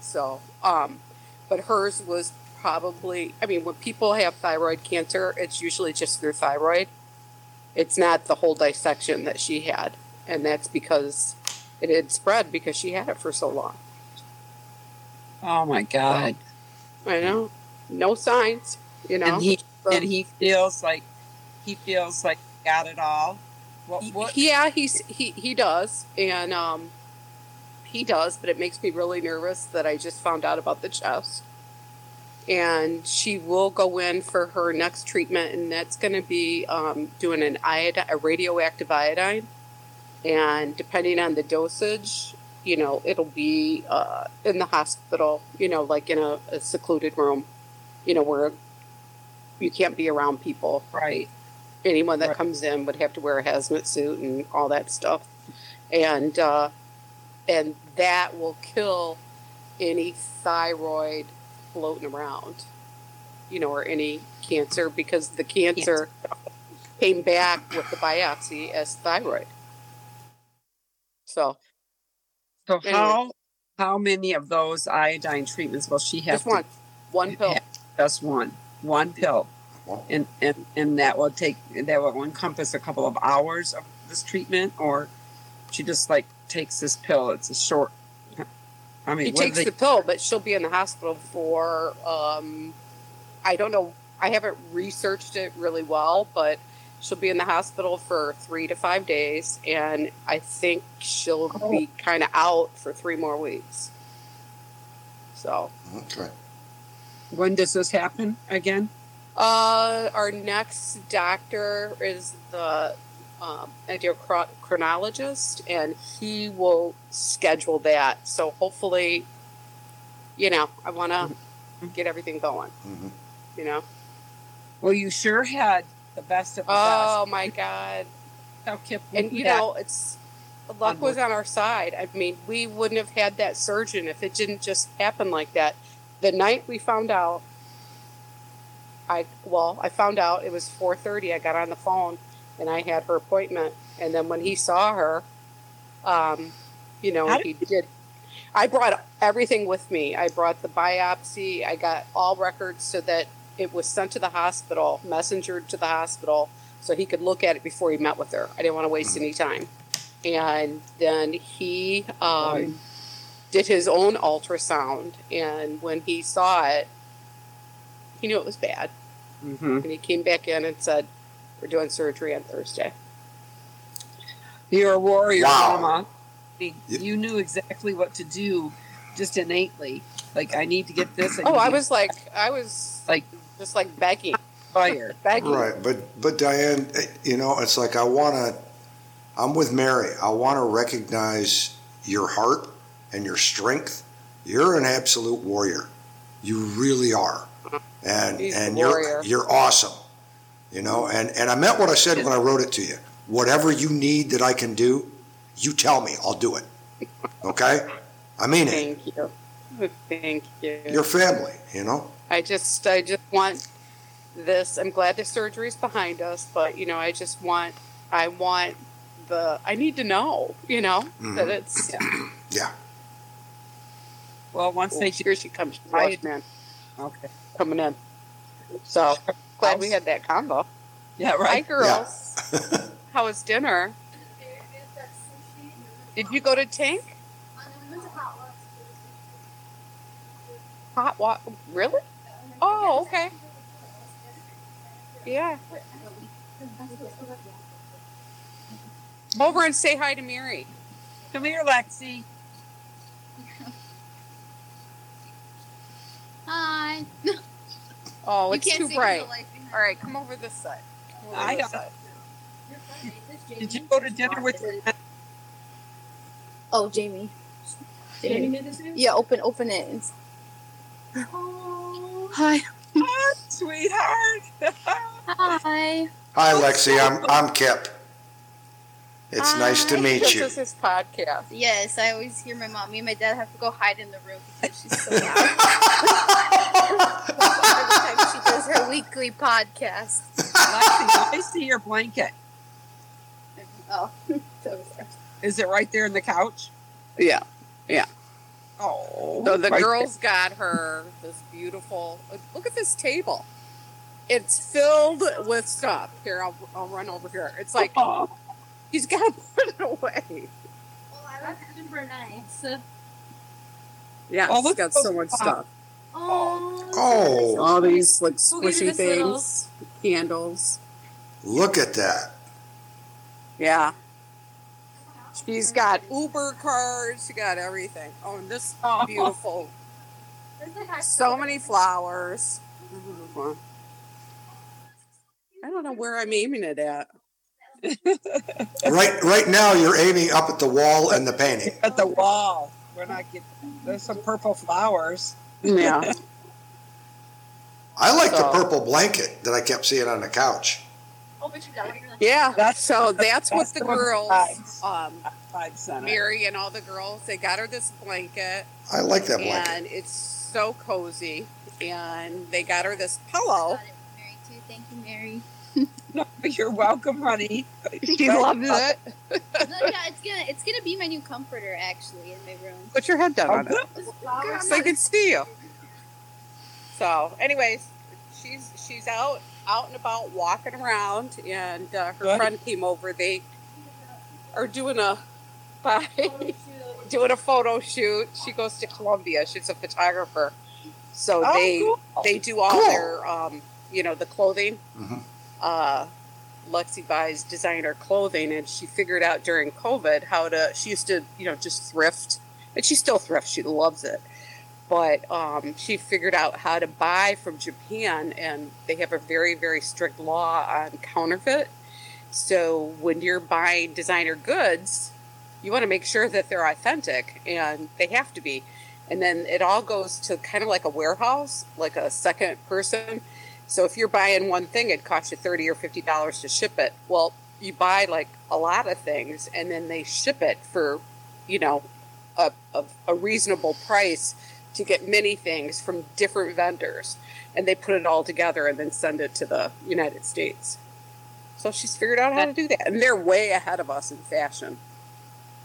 So um, but hers was probably i mean when people have thyroid cancer it's usually just their thyroid. It's not the whole dissection that she had. And that's because it had spread because she had it for so long. Oh my God! i know no signs you know And he But- and he feels like he feels like he got it all. What? What yeah he's he, he does and um he does but it makes me really nervous that i just found out about the chest and she will go in for her next treatment and that's going to be um, doing an iodine a radioactive iodine and depending on the dosage you know it'll be uh, in the hospital you know like in a, a secluded room you know where you can't be around people right? anyone that Right. comes in would have to wear a hazmat suit and all that stuff and uh, and that will kill any thyroid floating around you know or any cancer because the cancer came back with the biopsy as thyroid so So Anyway. how how many of those iodine treatments will she have? just one one pill Yeah. Just one, one pill, Well- and and and that will take that will encompass a couple of hours of this treatment, or she just like takes this pill. It's a short. I mean, he what do takes they, the pill, but she'll be in the hospital for um, I don't know. I haven't researched it really well, but she'll be in the hospital for three to five days, and I think she'll Oh. be kind of out for three more weeks. So, okay. When does this happen again? uh, our next doctor is the um, endocrinologist, and he will schedule that. So hopefully, you know, I want to get everything going. Mhm. You know. Well, you sure had the best of the Oh my God! How Kip And you know, it's luck was on our side. I mean, we wouldn't have had that surgeon if it didn't just happen like that. The night we found out, I well, I found out it was four thirty. I got on the phone and I had her appointment. And then when he saw her, um, you know, How he did. I brought everything with me. I brought the biopsy. I got all records so that it was sent to the hospital, messengered to the hospital, so he could look at it before he met with her. I didn't want to waste any time. And then he um, Right. Did his own ultrasound, and when he saw it, he knew it was bad. Mhm. And he came back in and said, "We're doing surgery on Thursday." You're a warrior, Wow. Mama. You Y- knew exactly what to do, just innately. Like I need to get this. Oh, I was like, I was Like- just like begging, fire. begging. Right, but but Diane, eh, you know, it's like I want to. I'm with Mary. I want to recognize your heart and your strength. You're an absolute warrior. You really are, and He's and you're you're awesome. You know, and, and I meant what I said when I wrote it to you. Whatever you need that I can do, you tell me, I'll do it. Okay? I mean it. Thank you. Thank you. Your family, you know? I just I just want this. I'm glad the surgery's behind us, but you know, I just want I want the I need to know, you know, that Mhm. it's Yeah. Well, once oh, they here she comes, Right. man, okay, coming in. So glad we had that combo. yeah, Hi, right. girls. How was dinner? Did you go to Tank? Hot water? Really? Oh, okay. Yeah. Over and say hi to Mary. Come here, Lexi. Hi. Oh, You it's can't too see 'cause bright. light All right, come over this side. Over I this side. Did you go to dinner with your Oh, Jamie. Jamie made Yeah, open open it. and- Hi. Hi, sweetheart? Hi. Hi, Lexi. I'm, I'm Kip. It's nice to Hi, meet this you. is his podcast. Yes, I always hear my mom. Me and my dad have to go hide in the room because she's so loud. Every time she does her weekly podcast. Lexi, I see your blanket. Oh. Is it right there in the couch? Yeah. Yeah. Oh. So the right girls got her this beautiful. Look at this table. It's filled with stuff. Here, I'll, I'll run over here. It's like there. Oh, he's got to put it away. Well, I That's super nice. Yeah, Oh, it's look got so much pops. stuff. Oh. Oh. All these like Look at squishy this little- things, candles. Look at that. Yeah. She's got Uber cards. She got everything. Oh, and this Oh. beautiful. So many flowers. Mm-hmm. I don't know where I'm aiming it at. Right, right now, you're aiming up at the wall and the painting. at the wall. We're not getting. There's some purple flowers. Yeah. I like the purple blanket that I kept seeing on the couch. Oh, but. Yeah. That's- so that's what the the girls, um, Mary and all the girls, they got her this blanket, I like that blanket. and it's so cozy. And they got her this pillow. Got it, Mary too. Thank you, Mary. No, you're welcome, honey. She loves it. No, yeah, it's gonna it's gonna be my new comforter actually in my room. Put your head down Oh, on it. good. so I can see you. So, anyways, she's she's out out and about walking around, and uh, her Good. friend came over. They are doing a bye, doing a photo shoot. She goes to Columbia. She's a photographer, so Oh, they cool. they do all Cool. their um, you know the clothing. Mhm. Uh, Lexi buys designer clothing, and she figured out during COVID how to. She used to you know just thrift, and she still thrifts. She loves it but um, she figured out how to buy from Japan, and they have a very, very strict law on counterfeit. So when you're buying designer goods, you want to make sure that they're authentic, and they have to be. And then it all goes to kind of like a warehouse, like a second person. So if you're buying one thing, it costs you thirty or fifty dollars to ship it. Well, you buy like a lot of things, and then they ship it for, you know, a, a, a reasonable price to get many things from different vendors and they put it all together and then send it to the United States. So she's figured out how to do that. And they're way ahead of us in fashion.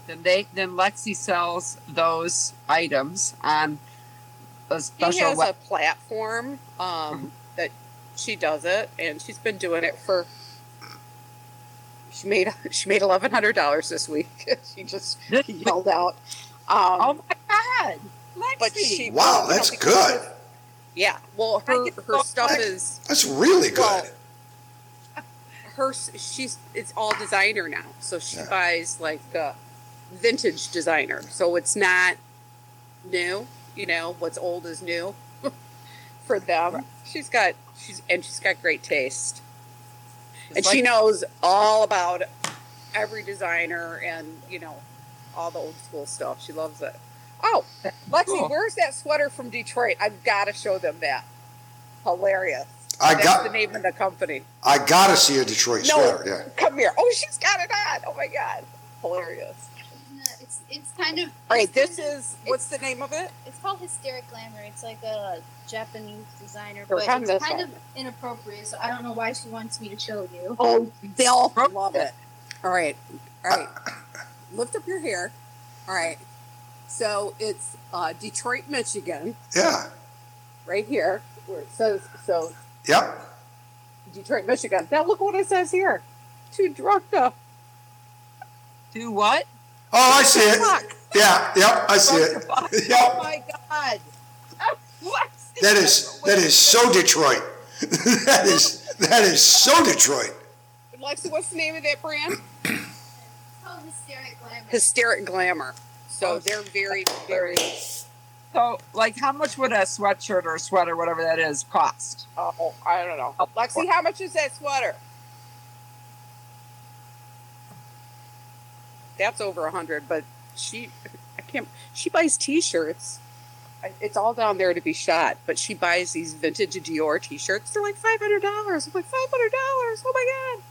Then they then Lexi sells those items on a She special has web- a platform um, that she does it and she's been doing it for she made she made eleven hundred dollars this week. she just yelled out. Um, Oh my god. Lexi. but she Wow, that's good. her- yeah. Well her her stuff much- is That's really good. Well, her she's it's all designer now so she Yeah. buys like uh, vintage designer so it's not new you know what's old is new for them she's got she's and she's got great taste It's and she knows all about every designer and you know all the old school stuff she loves it oh lexi Cool. where's that sweater from detroit i've got to show them that hilarious I That's got the name of the company. I gotta see a Detroit No, sweater. Yeah. come here. Oh, she's got it on. Oh my god, hilarious. No, It's it's kind of. All right, this is what's the name of it? It's called Hysteric Glamour. It's like a Japanese designer, but it's kind way. of inappropriate. So I don't know why she wants me to show you. Oh, they'll love it. All right, all right. Lift up your hair. All right. So it's uh, Detroit, Michigan, Yeah. right here, where it says so. Yep. Detroit, Michigan. Now look what it says here. Too drunk to Do what? Oh, I see it. fuck. Yeah. Yep. I see it. Yeah. Oh my god. What? That is that is so Detroit. that is that is so Detroit. Lexi, what's the name of that brand? Hysteric Glamour. Hysteric Glamour. So oh. they're very, very. So, like, how much would a sweatshirt or a sweater, whatever that is, cost? Oh, I don't know. Oh, Lexi, how much is that sweater? That's over a hundred, but she, I can't. She buys T-shirts. It's all down there to be shot, but she buys these vintage Dior T-shirts. They're like five hundred dollars. I'm like five hundred dollars. Oh my god!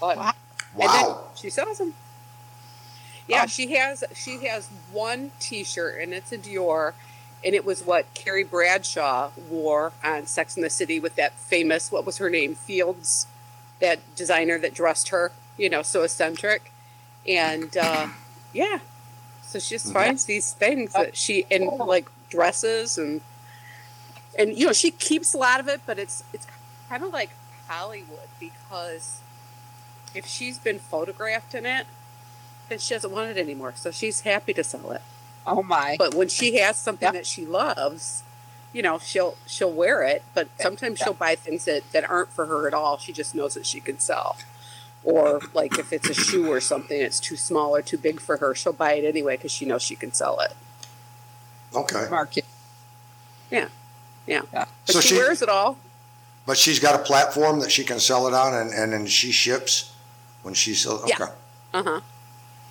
But Wow. and then Wow. she sells them. Yeah, Um, she has she has one T-shirt and it's a Dior, and it was what Carrie Bradshaw wore on Sex and the City with that famous what was her name Fields, that designer that dressed her, you know, so eccentric, and uh, yeah, so she just finds these things that she and like dresses and and you know she keeps a lot of it, but it's it's kind of like Hollywood because if she's been photographed in it, then she doesn't want it anymore. So she's happy to sell it. Oh my! But when she has something Yeah. that she loves, you know, she'll she'll wear it. But sometimes she'll buy things that, that aren't for her at all. She just knows that she can sell. Or like if it's a shoe or something, it's too small or too big for her, she'll buy it anyway because she knows she can sell it. Okay. Market. Yeah, Yeah. but So she, she- wears it all. But she's got a platform that she can sell it on, and, and then she ships when she sells. Okay. Yeah. Uh huh.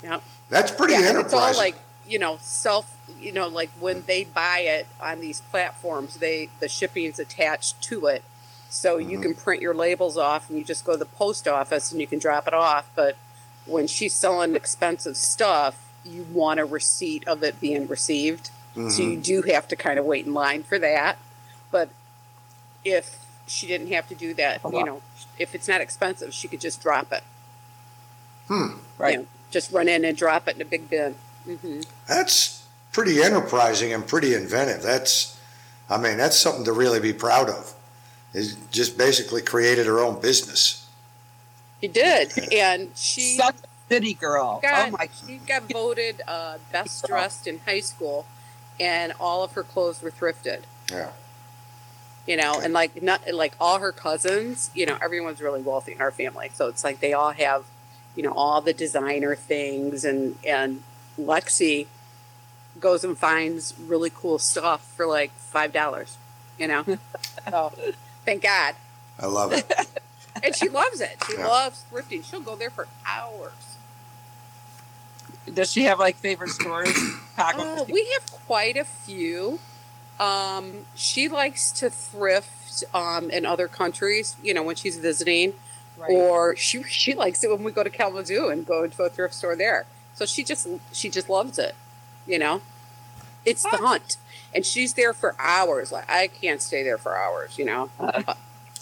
Yeah. That's pretty yeah, and it's all like you know self you know like when they buy it on these platforms they the shipping's attached to it so you Mm-hmm. can print your labels off and you just go to the post office and you can drop it off but when she's selling expensive stuff you want a receipt of it being received so Mm-hmm. you do have to kind of wait in line for that but if she didn't have to do that you know if it's not expensive she could just drop it Hmm. Right. you know, just run in and drop it in a big bin hmm That's pretty enterprising and pretty inventive. That's, I mean, that's something to really be proud of. Is just basically created her own business. He did, and she Such a city girl. got oh my! she got voted uh, best dressed in high school, and all of her clothes were thrifted. Yeah. You know, and like not like all her cousins. You know, everyone's really wealthy in our family, so it's like they all have, you know, all the designer things, and and Lexi goes and finds really cool stuff for like five dollars. You know, so thank God. I love it. And she loves it. She Yeah. loves thrifting. She'll go there for hours. Does she have like favorite stores? Paco? Uh, we have quite a few. Um, she likes to thrift um, in other countries, you know, when she's visiting, Right. or she she likes it when we go to Kalamazoo and go into a thrift store there. So she just she just loves it, you know. It's the hunt, and she's there for hours. Like I can't stay there for hours, you know. I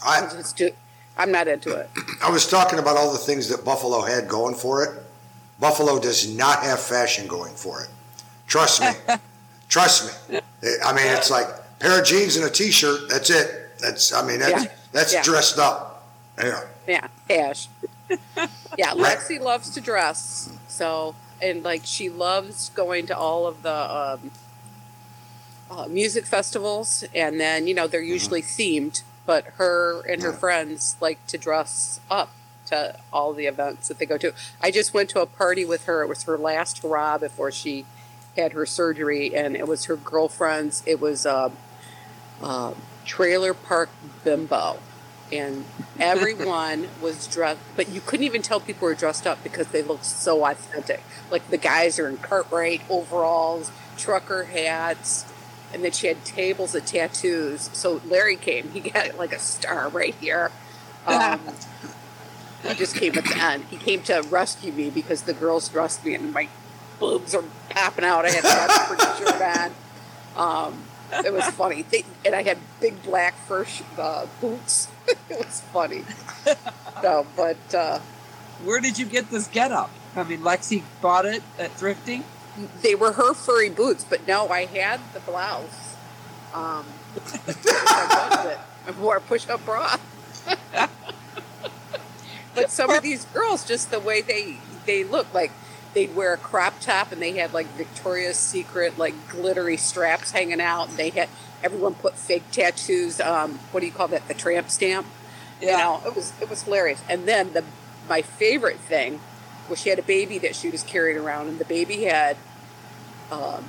I, just do. I'm not into it. I was talking about all the things that Buffalo had going for it. Buffalo does not have fashion going for it. Trust me. Trust me. I mean, it's like pair of jeans and a t-shirt. That's it. That's, I mean, that's, Yeah. that's Yeah. dressed up. Yeah. Yeah, Ash. yeah, Lexi loves to dress. So, and like she loves going to all of the um, uh, music festivals, and then you know they're usually themed. But her and her Yeah. friends like to dress up to all the events that they go to. I just went to a party with her. It was her last hurrah before she had her surgery, and it was her girlfriend's. It was um uh, Trailer Park Bimbo, and everyone was dressed, but you couldn't even tell people were dressed up because they looked so authentic. Like the guys are in Carhartt overalls, trucker hats, and then she had tables of tattoos. So Larry came. He got like a star right here. Um, he just came at the end. He came to rescue me because the girls dressed me and my boobs are popping out. I had pretty shirt on. Um, it was funny. They, and I had big black fur uh, boots. it was funny. So, but uh, Where did you get this get up? I mean, Lexi bought it at thrifting. They were her furry boots, but no, I had the blouse. Um, I wore a push-up bra. but some of these girls, just the way they they look, like they'd wear a crop top and they had like Victoria's Secret like glittery straps hanging out, and they had everyone put fake tattoos. Um, what do you call that? The tramp stamp. You know, it was it was hilarious. And then the my favorite thing was she had a baby that she was carrying around, and the baby had um,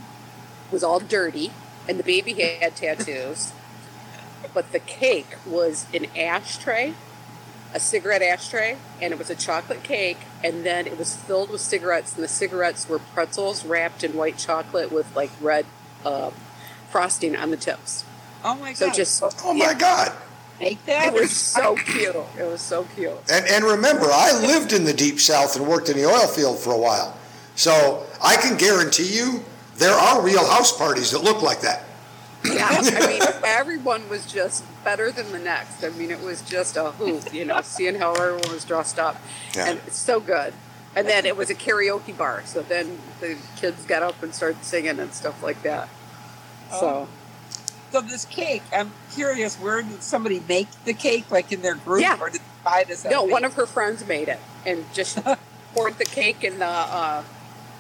was all dirty, and the baby had tattoos, but the cake was an ashtray, a cigarette ashtray, and it was a chocolate cake, and then it was filled with cigarettes, and the cigarettes were pretzels wrapped in white chocolate with like red uh, frosting on the tips. Oh my god! So just Oh my God. Make that. it was so cute. It was so cute. And, and remember, I lived in the deep south and worked in the oil field for a while. So I can guarantee you there are real house parties that look like that. Yeah, I mean, everyone was just better than the next. I mean, it was just a hoot, you know, seeing how everyone was dressed up, Yeah. and it's so good. And then it was a karaoke bar, so then the kids got up and started singing and stuff like that. So oh. So this cake, I'm curious. Where did somebody make the cake? Like in their group, Yeah. or did they buy this? no, one of her friends made it and just poured the cake in the, uh,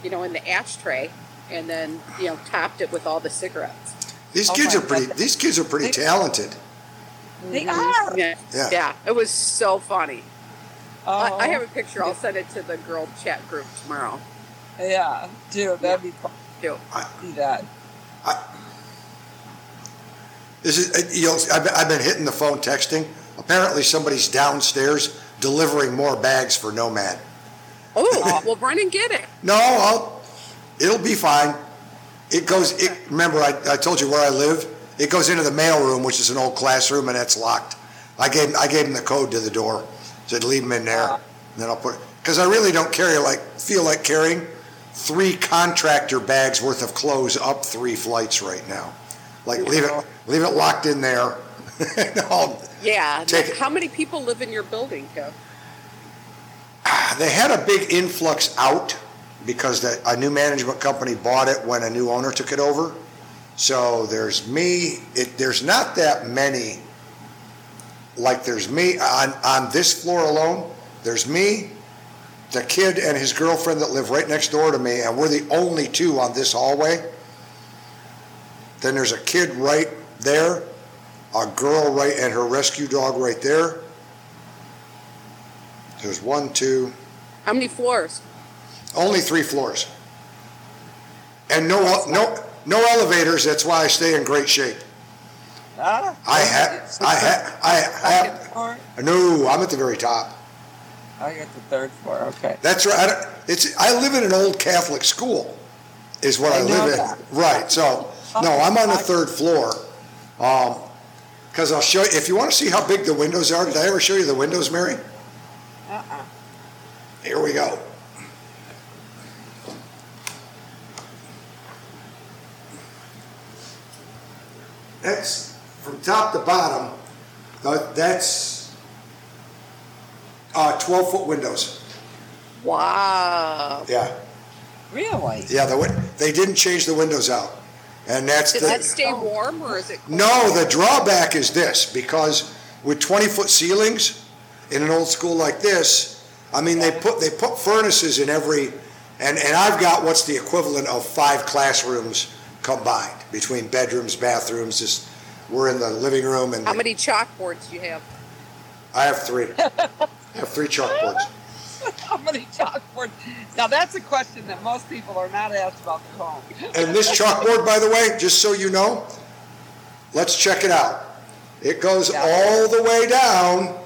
you know, in the ashtray, and then you know topped it with all the cigarettes. These Oh kids are pretty. God. These kids are pretty They- talented. They are. Yeah, Yeah. yeah, it was so funny. Oh, I, I have a picture. I'll send it to the girl chat group tomorrow. Yeah, dude, that'd be fun. Too. to See that? This is. uh, You know, I've, been- I've been hitting the phone, texting. Apparently, somebody's downstairs delivering more bags for Nomad. Oh, well, run and get it. No, I'll, it'll be fine. It goes, it, remember, I, I told you where I live? It goes into the mail room, which is an old classroom, and it's locked. I gave, I gave him the code to the door, said leave them in there, and then I'll put, because I really don't carry like, feel like carrying three contractor bags worth of clothes up three flights right now. Like, leave it, leave it locked in there. Yeah. Take. How many people live in your building, Kev? Ah, they had a big influx out because the, a new management company bought it when a new owner took it over. So there's me, it, there's not that many, like there's me, on, on this floor alone, there's me, the kid and his girlfriend that live right next door to me, and we're the only two on this hallway. Then there's a kid right there, a girl right, and her rescue dog right there. There's one, two, How many floors? only three floors. And no, no, no elevators, that's why I stay in great shape. Ah, I have, I have, I second have, floor. no, I'm at the very top. I got the third floor. Okay. That's right, I it's, I live in an old Catholic school, is what I I know live that. in. Right, so, no, I'm on the third floor. Um, cause I'll show you, if you wanna see how big the windows are, did I ever show you the windows, Mary? Uh-uh. Here we go. That's from top to bottom, that's uh, 12 foot windows. Wow. Yeah, Really? yeah, the, win- they didn't change the windows out. And that's Does the. that stay warm or is it? cold? No, the drawback is this, because with twenty-foot ceilings in an old school like this, I mean, they put, they put furnaces in every, and, and I've got what's the equivalent of five classrooms combined, between bedrooms, bathrooms, just, we're in the living room and How many chalkboards do you have? I have three. I have three chalkboards. How many chalkboards? Now that's a question that most people are not asked about the phone. And this chalkboard, by the way, just so you know, let's check it out. It goes Yeah. all the way down.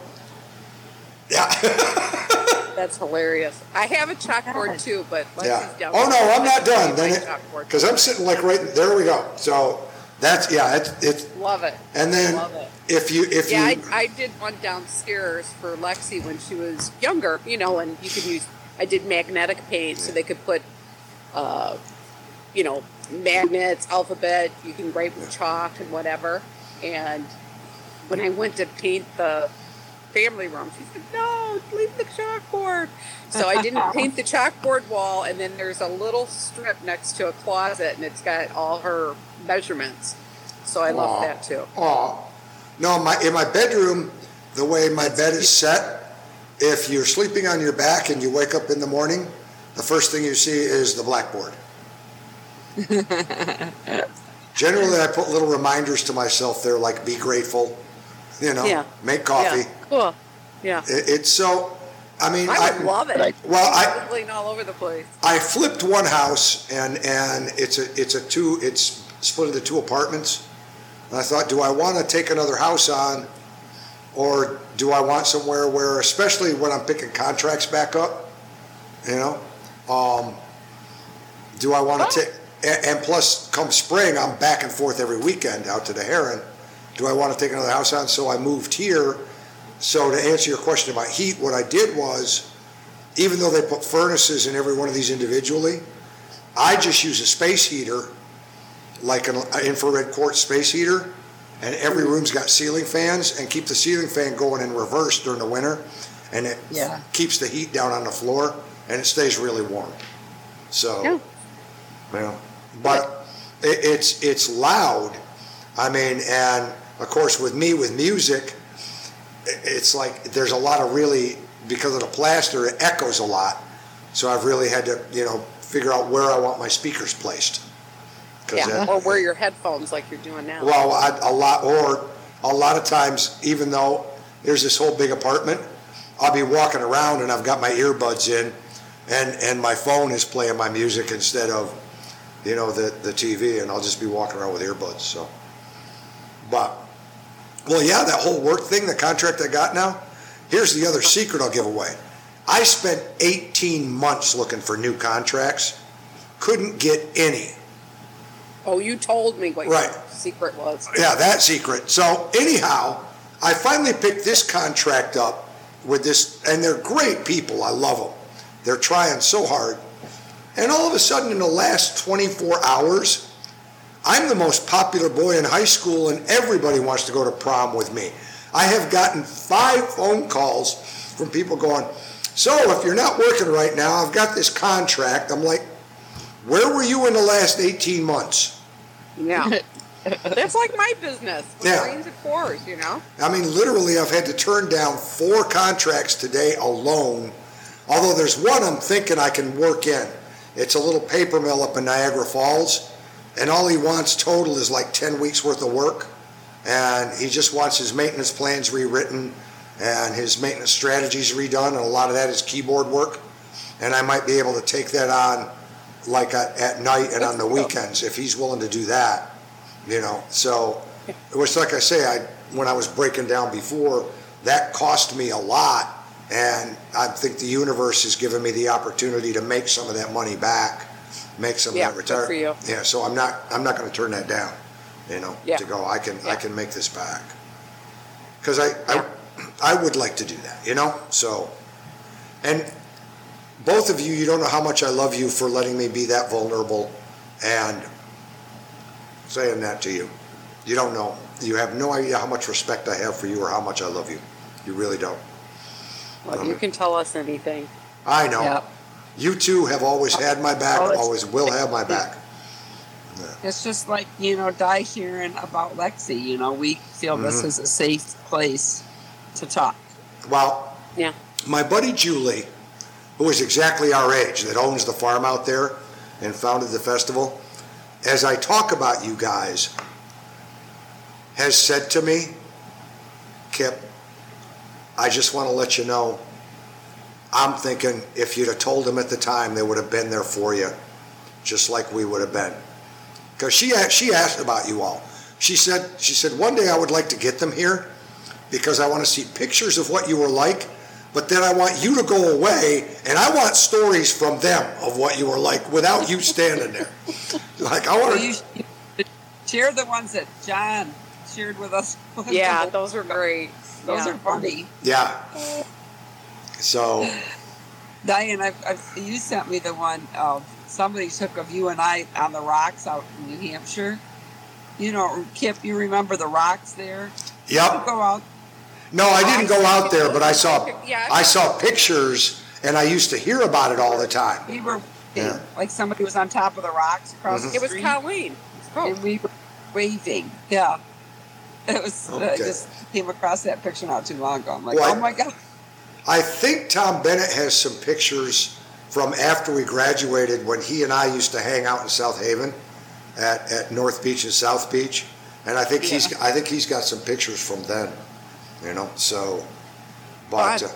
Yeah. That's hilarious. I have a chalkboard too, but Yeah. Lexi's down. Oh, no, I'm not done. Then because I'm sitting like right, there we go. So That's yeah. It's, it's Love it. and then Love it. If you if Yeah, you I, I did one downstairs for Lexi when she was younger, you know, and you could use, I did magnetic paint so they could put, uh, you know, magnets, alphabet, you can write with chalk and whatever. And when I went to paint the family room, she said, no, leave the chalkboard. So I didn't paint the chalkboard wall, and then there's a little strip next to a closet, and it's got all her measurements. So I love Aw. that too. Oh, no, my, in my bedroom, the way my bed is set, if you're sleeping on your back and you wake up in the morning, the first thing you see is the blackboard. Generally, I put little reminders to myself there, like be grateful, you know, Yeah. make coffee. Yeah, cool. Yeah. It, it's so, I mean, I would love it. Well, I, Scribbling all over the place. I flipped one house and, and it's a, it's a two, it's split into two apartments. And I thought, do I want to take another house on? Or do I want somewhere where, especially when I'm picking contracts back up, you know? Um, do I want to take, and, and plus come spring, I'm back and forth every weekend out to the Heron. Do I want to take another house on? So I moved here. So to answer your question about heat, what I did was, even though they put furnaces in every one of these individually, I just use a space heater, like an infrared quartz space heater, and every hmm. room's got ceiling fans, and keep the ceiling fan going in reverse during the winter, and it Yeah. keeps the heat down on the floor, and it stays really warm. So, Yeah. you know, but it, it's it's loud. I mean, and of course, with me with music, it's like there's a lot of really because of the plaster, it echoes a lot. So I've really had to, you know, figure out where I want my speakers placed. 'Cause Yeah. that- Or wear your headphones like you're doing now. well, I, a lot, or a lot of times, even though there's this whole big apartment, I'll be walking around and I've got my earbuds in, and and my phone is playing my music instead of, you know, the the TV, and I'll just be walking around with earbuds. So, but, well, yeah, that whole work thing, the contract I got now. Here's the other secret I'll give away. I spent 18 months looking for new contracts, couldn't get any. Oh, you told me what Right. your secret was. Yeah, that secret. So anyhow, I finally picked this contract up with this, and they're great people. I love them. They're trying so hard. And all of a sudden, in the last 24 hours, I'm the most popular boy in high school, and everybody wants to go to prom with me. I have gotten five phone calls from people going, So, if you're not working right now, I've got this contract. I'm like, Where were you in the last 18 months? Yeah. That's like my business. With Yeah. Greens and fours, you know? I mean, literally, I've had to turn down four contracts today alone. Although there's one I'm thinking I can work in. It's a little paper mill up in Niagara Falls, and all he wants total is like 10 weeks worth of work. And he just wants his maintenance plans rewritten and his maintenance strategies redone, and a lot of that is keyboard work. And I might be able to take that on like at, at night and on the weekends if he's willing to do that, you know. So it was like I say, I when I was breaking down before, that cost me a lot, and I think the universe has given me the opportunity to make some of that money back, make some Yeah, of that retire. for you. Yeah, so I'm not I'm not going to turn that down, you know, Yeah. to go. I can I can make this back because I, I I would like to do that, you know. So, and both of you, you don't know how much I love you for letting me be that vulnerable and saying that to you. You don't know. You have no idea how much respect I have for you or how much I love you. You really don't. Well, you can tell us anything. I know. Yep. You two have always had my back, it's- always will have my back. It's just like, you know, Di hearing about Lexi. You know, we feel this Mhm. is a safe place to talk. Well, Yeah. my buddy Julie, who is exactly our age, that owns the farm out there and founded the festival, as I talk about you guys, has said to me, Kip, I just want to let you know, I'm thinking if you'd have told them at the time, they would have been there for you, just like we would have been. Because she, she asked about you all. She said, she said, one day I would like to get them here because I want to see pictures of what you were like, but then I want you to go away and I want stories from them of what you were like without you standing there. Like, I want Well, to. you share the ones that John shared with us. Yeah, those are great. Those Yeah. are funny. Yeah. So, Diane, I've, I've, you sent me the one of somebody took of you and I on the rocks out in New Hampshire. You know, Kip, you remember the rocks there? You yep. go out. No, I didn't go out there, but I saw Yeah, I saw pictures, and I used to hear about it all the time. We were Yeah. like somebody was on top of the rocks across Mhm. the It was street, Colleen. Oh, and we were waving. Yeah, it was. I Okay. just came across that picture not too long ago. I'm like, Well, I- oh my god. I think Tom Bennett has some pictures from after we graduated when he and I used to hang out in South Haven at, at North Beach and South Beach. And I think he's I think he's got some pictures from then, you know. So, but uh,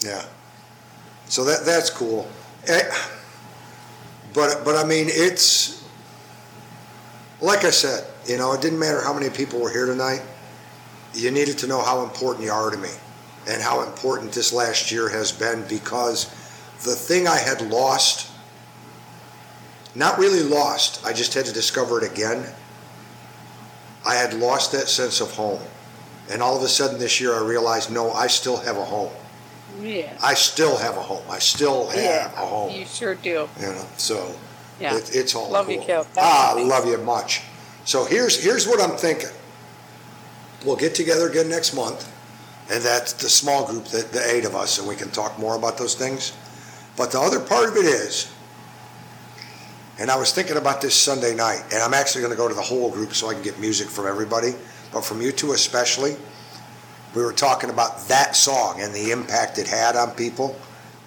yeah, so that that's cool. Eh, But but I mean it's like I said, you know, it didn't matter how many people were here tonight. You needed to know how important you are to me and how important this last year has been because the thing I had lost, not really lost, I just had to discover it again. I had lost that sense of home. And all of a sudden this year I realized, no, I still have a home. yeah. I still have a home. I still have Yeah, a home. you sure do. You know, so Yeah. it, it's all Love cool. you, Kip. Ah, I love you much. So here's here's what I'm thinking. We'll get together again next month, and that's the small group, the, the eight of us, and we can talk more about those things. But the other part of it is, and I was thinking about this Sunday night, and I'm actually going to go to the whole group so I can get music from everybody, but from you two especially. We were talking about that song and the impact it had on people,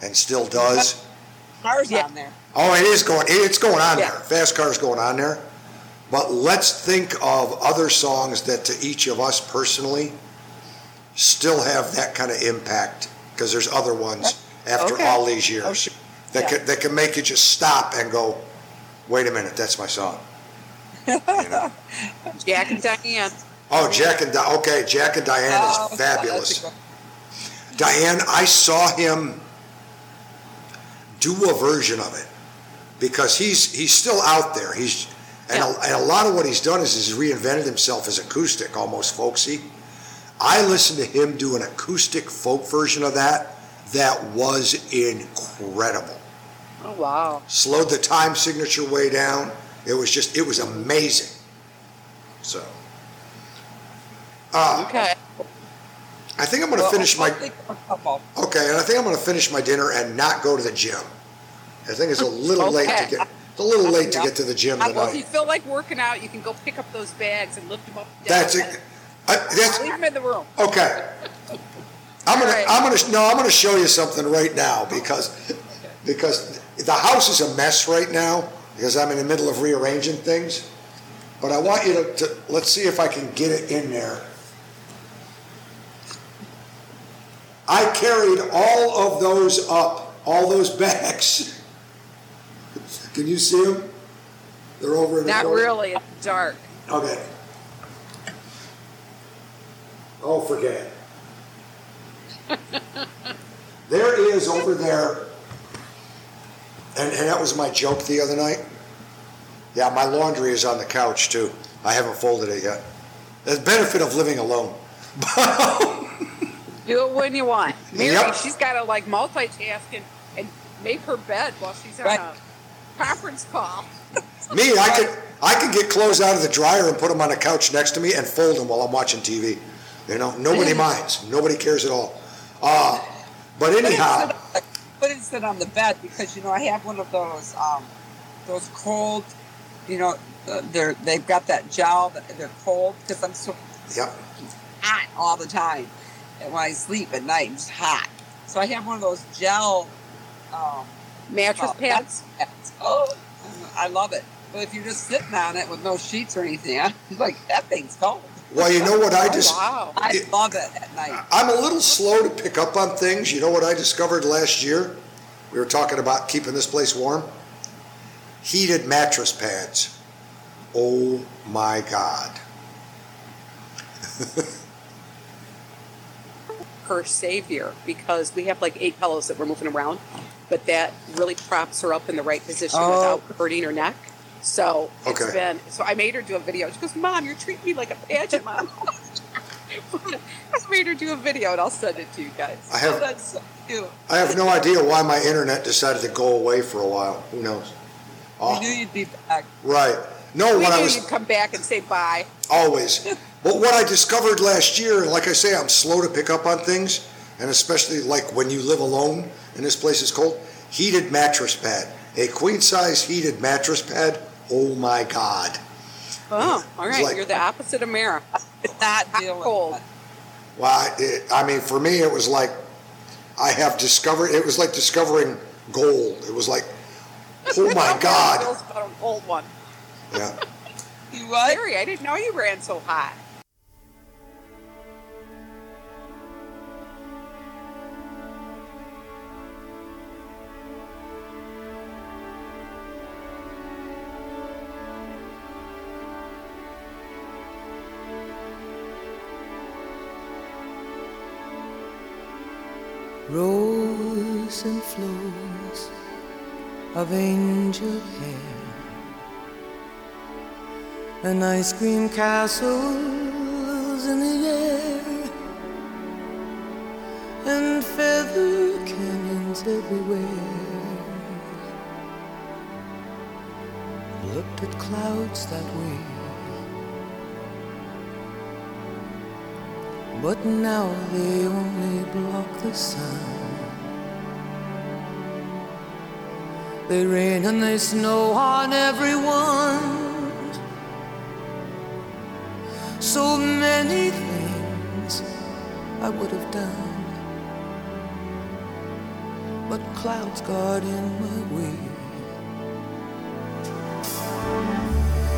and still does. Cars Yeah. on there. Oh, it is going. It's going on Yeah. there. Fast car's going on there. But let's think of other songs that to each of us personally still have that kind of impact because there's other ones after Okay. all these years Oh, sure. that Yeah. can, that can make you just stop and go, wait a minute, that's my song. You know? Jack and Diane. Oh, Jack and Di- okay, Jack and Diane Oh, is fabulous. good- Diane, I saw him do a version of it because he's he's still out there. He's and, a, and a lot of what he's done is he's reinvented himself as acoustic, almost folksy. I listened to him do an acoustic folk version of that. That was incredible. Oh wow. Slowed the time signature way down. It was just it was amazing. So. Uh, Okay. I think I'm going to Well, finish my think of a couple. Okay, and I think I'm going to finish my dinner and not go to the gym. I think it's a little late to get it's a little late to get to the gym Uh, well, if you feel like working out, you can go pick up those bags and lift them up. That's it. I, that's Leave them in the room. okay. I'm gonna right. I'm gonna no I'm gonna show you something right now because because the house is a mess right now because I'm in the middle of rearranging things. But I want you to, to let's see if I can get it in there. I carried all of those up, all those bags. Can you see them? They're over in the Not really. It's dark. Okay. Oh, forget it. there is over there, and, and that was my joke the other night. Yeah, my laundry is on the couch too. I haven't folded it yet. The benefit of living alone. Do it when you want. Mary, Yep. she's got to like multitask and, and make her bed while she's on Right. a conference call. me, I can I can get clothes out of the dryer and put them on the couch next to me and fold them while I'm watching TV. You know, nobody minds. Nobody cares at all. Uh, but anyhow. Put it sit on the bed because you know I have one of those um, those cold, you know, uh, they're they've got that gel. They're cold because I'm so Yep. hot all the time, and when I sleep at night, it's hot. So I have one of those gel um, Mattress uh, pads. pads. Oh, I love it. But if you're just sitting on it with no sheets or anything, I'm like that thing's cold. Well, you know what I Oh, just wow. I It- love it at night. I'm a little slow to pick up on things. You know what I discovered last year? We were talking about keeping this place warm. Heated mattress pads. Oh my God. her savior because we have like eight pillows that we're moving around, but that really props her up in the right position Oh. without hurting her neck. So it's Okay. been. So I made her do a video. She goes, "Mom, you're treating me like a pageant, mom." I made her do a video, and I'll send it to you guys. I have- Oh, so. I have no idea why my internet decided to go away for a while. Who knows? Oh, We ah. knew you'd be back. right. No, We when I knew was you'd come back and say bye. always. But what I discovered last year, and like I say, I'm slow to pick up on things, and especially like when you live alone and this place is cold. Heated mattress pad, a queen size heated mattress pad. Oh my God! Oh, all right. like- you're the opposite of Mara. It's not Hot deal with cold. Well, I, it, I mean, for me, it was like I have discovered. It was like discovering gold. It was like, oh my God! Feels about an old one. Yeah. You what? Larry, I didn't know you ran so hot. Rows and flows of angel hair and ice cream castles in the air and feather canyons everywhere. Looked at clouds that way. But now they only block the sun. They rain and they snow on everyone. So many things I would have done. But clouds got in my way.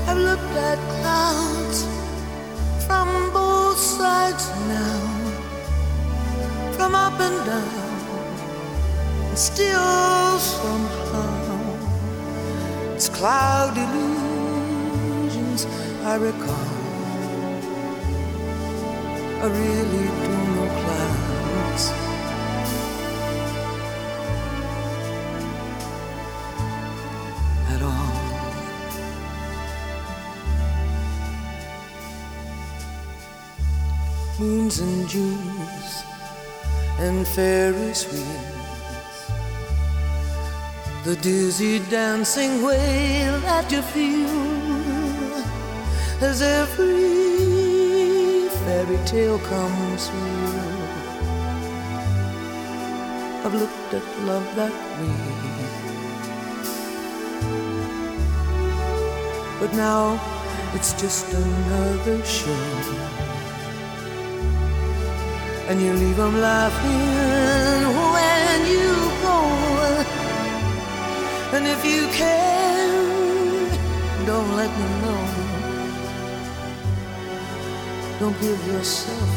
I've looked at clouds from now, from up and down, and still somehow it's cloud illusions I recall. I really don't know clouds. And Junes and Ferris wheels. The dizzy dancing way that you feel as every fairy tale comes true. I've looked at love that way. But now it's just another show and you leave them laughing when you go. And if you can, don't let me know. Don't give yourself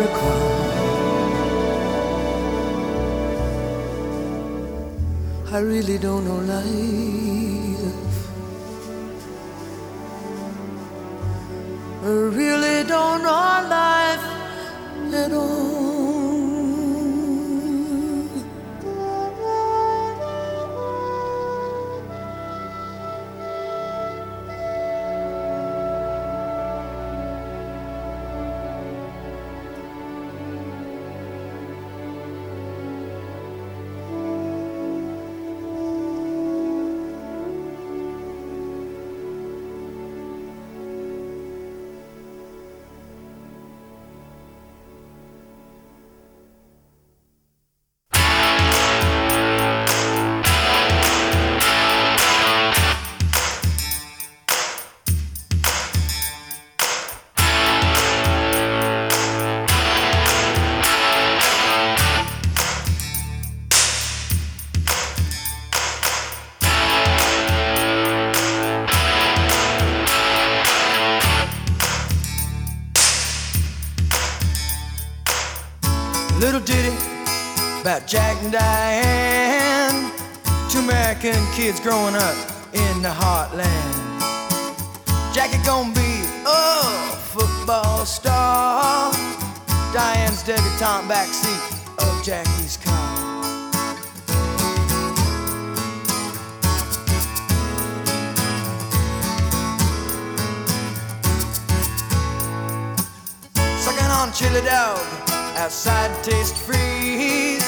Recall. I really don't know life. I really don't know life at all. And Diane, two American kids growing up in the heartland. Jackie gonna be a football star. Diane's debutante backseat of Jackie's car. Sucking on chili dog outside Tastee Freez.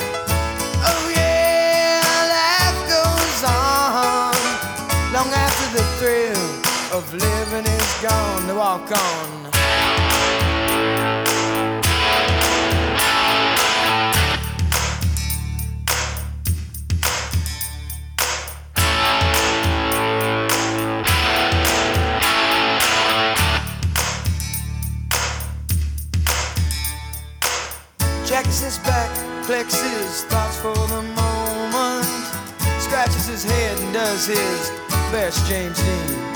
of living is gone. To walk on. Jackie sits back, collects his thoughts for the moment, scratches his head and does his best James Dean.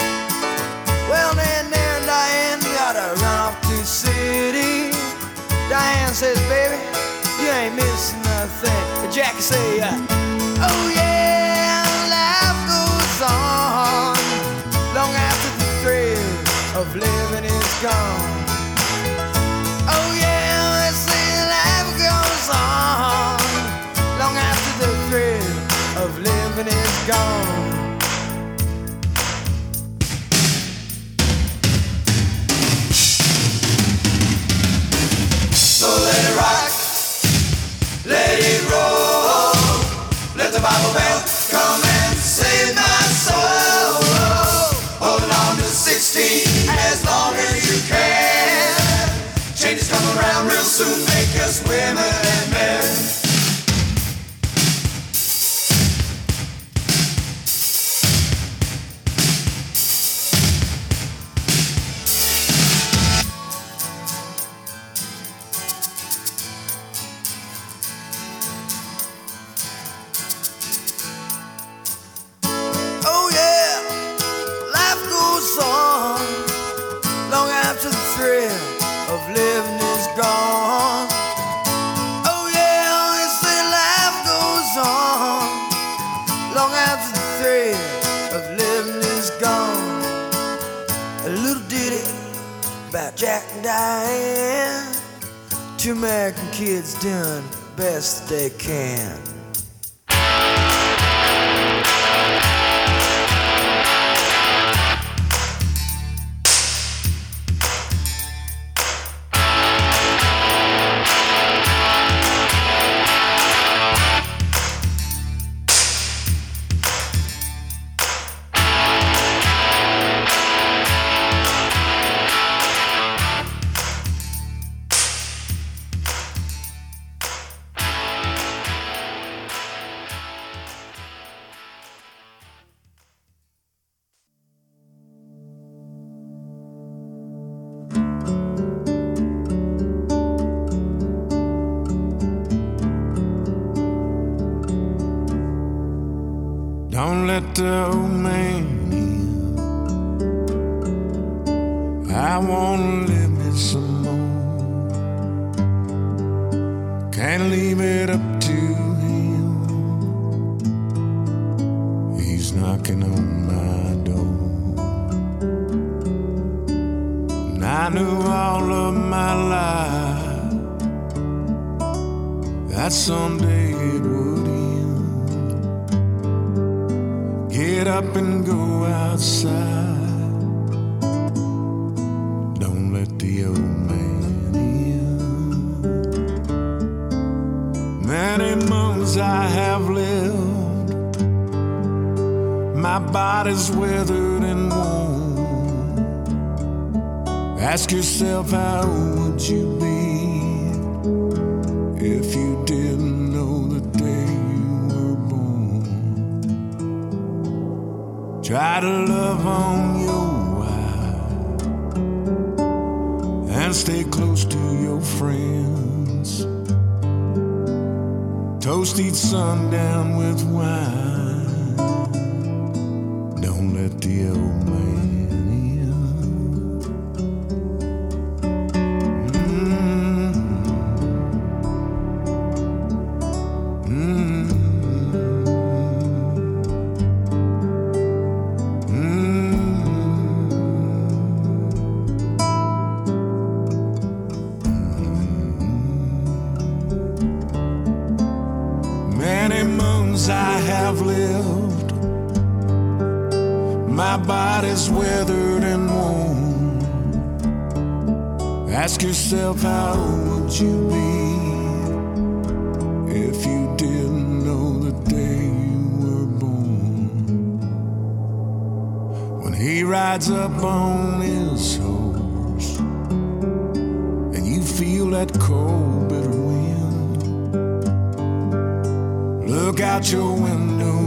Well, then, there, Diane gotta run off to city. Diane says, baby, you ain't missing nothing. But Jackie say, uh, oh yeah, life goes on long after the thrill of living is gone. Women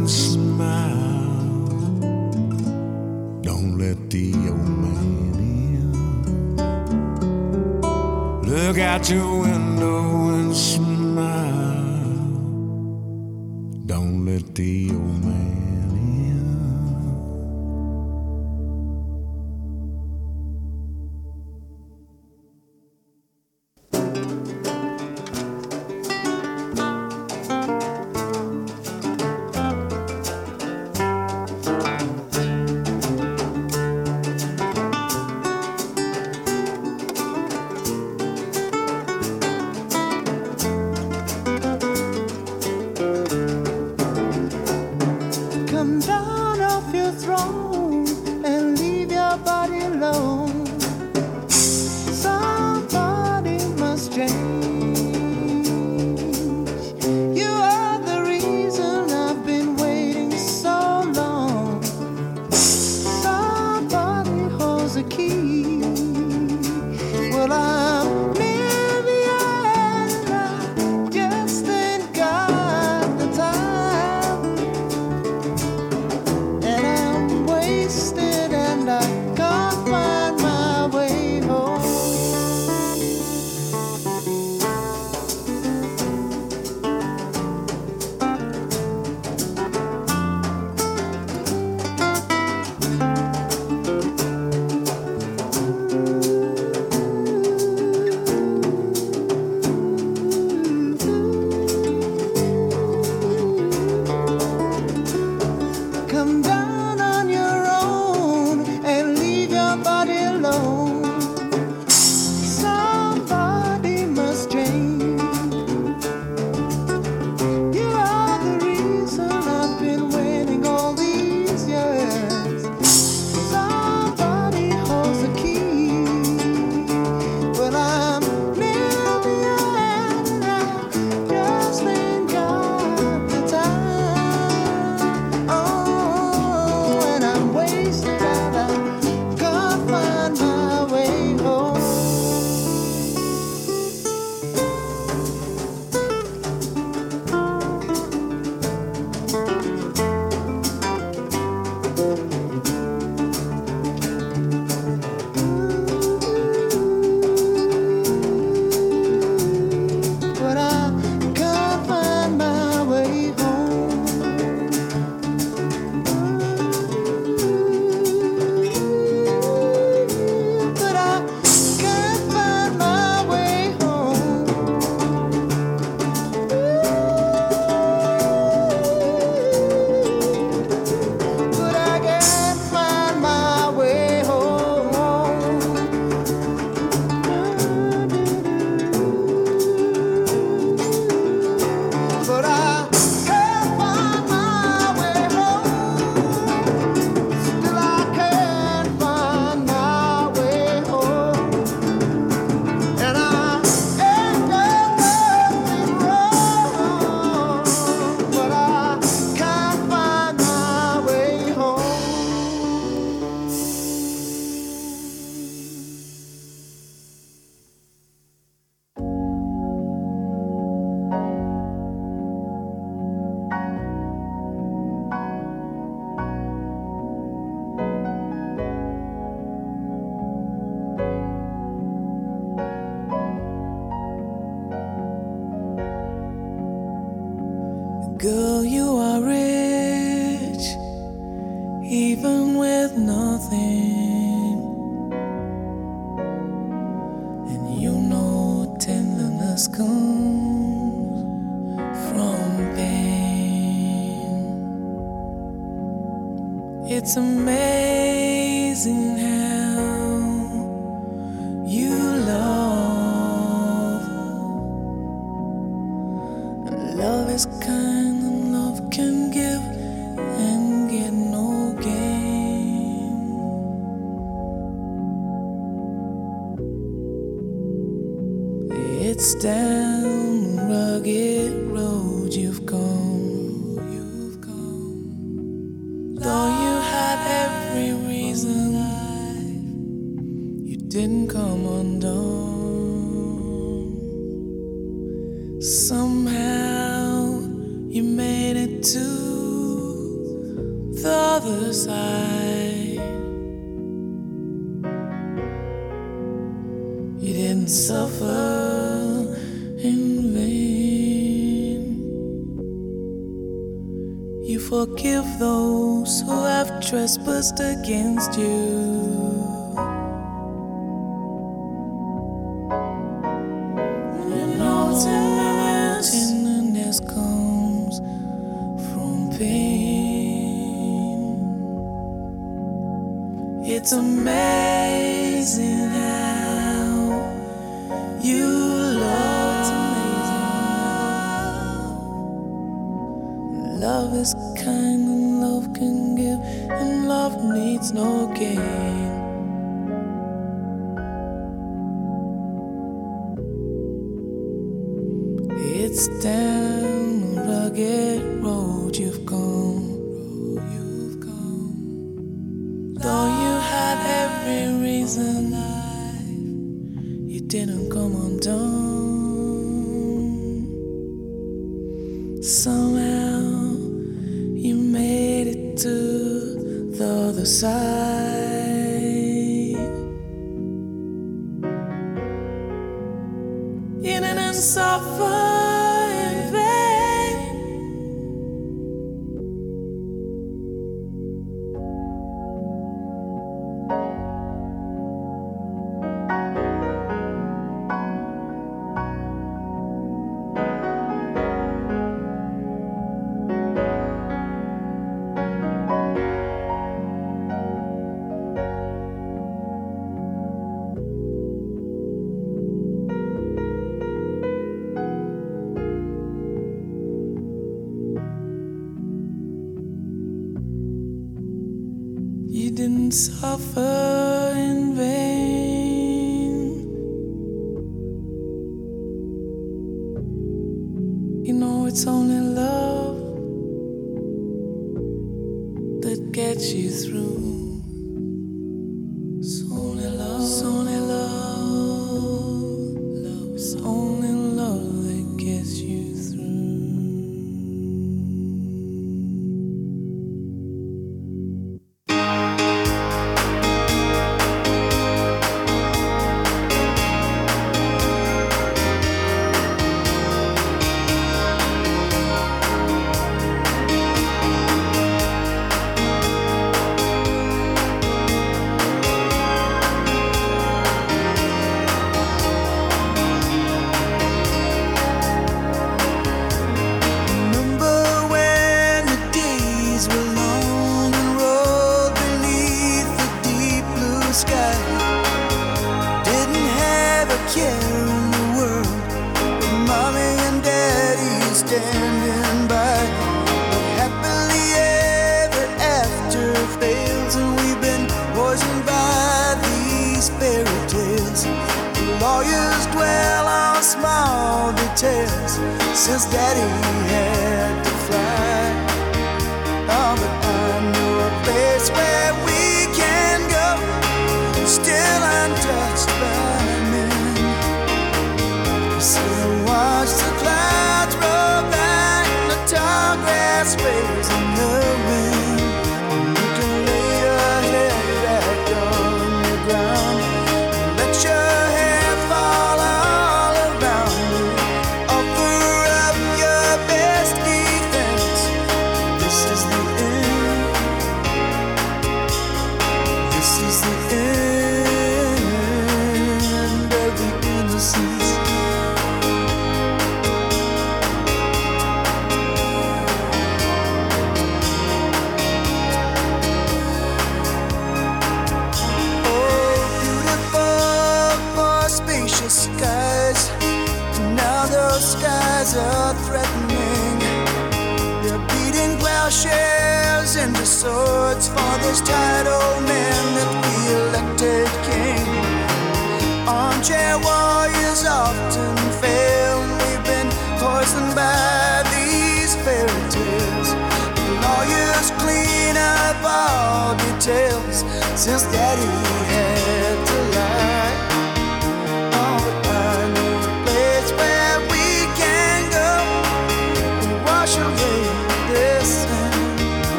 and smile. Don't let the old man in. Look out your window and smile. Don't let the old man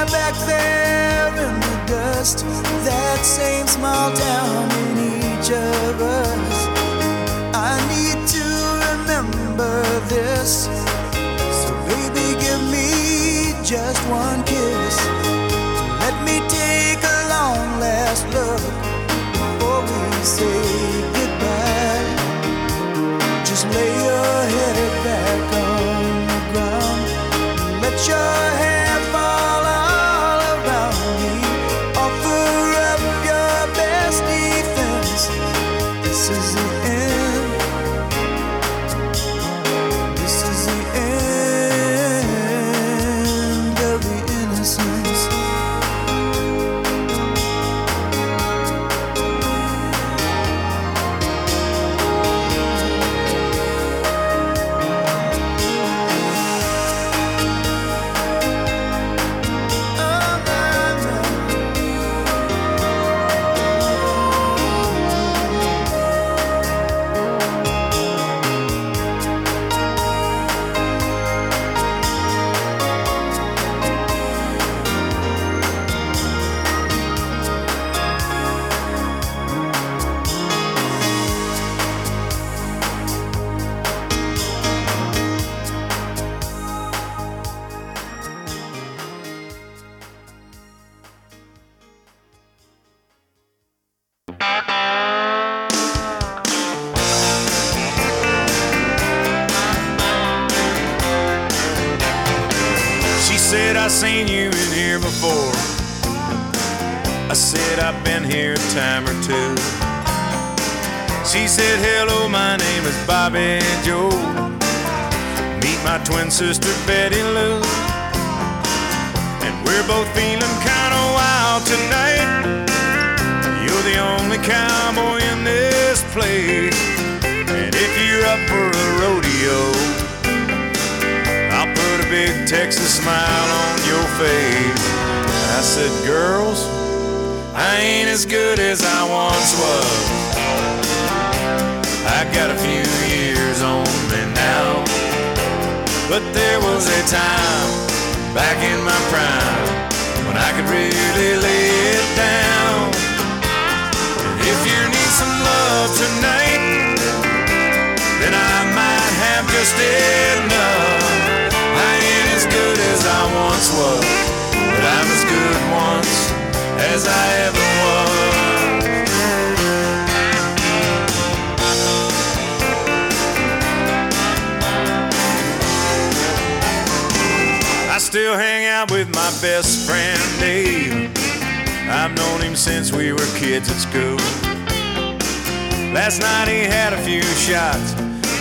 somewhere back there in the dust, that same small town in each of us. I need to remember this. So, baby, give me just one.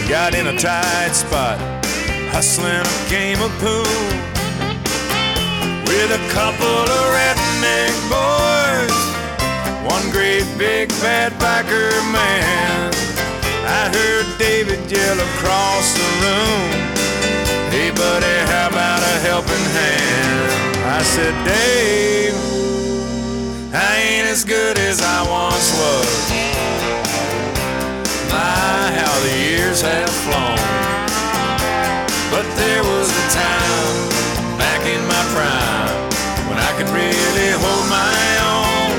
Got in a tight spot, hustling a game of pool with a couple of redneck boys. One great big fat biker man. I heard David yell across the room. Hey, buddy, how about a helping hand? I said, Dave, I ain't as good as I once was. My, how the years have flown. But there was a time back in my prime when I could really hold my own.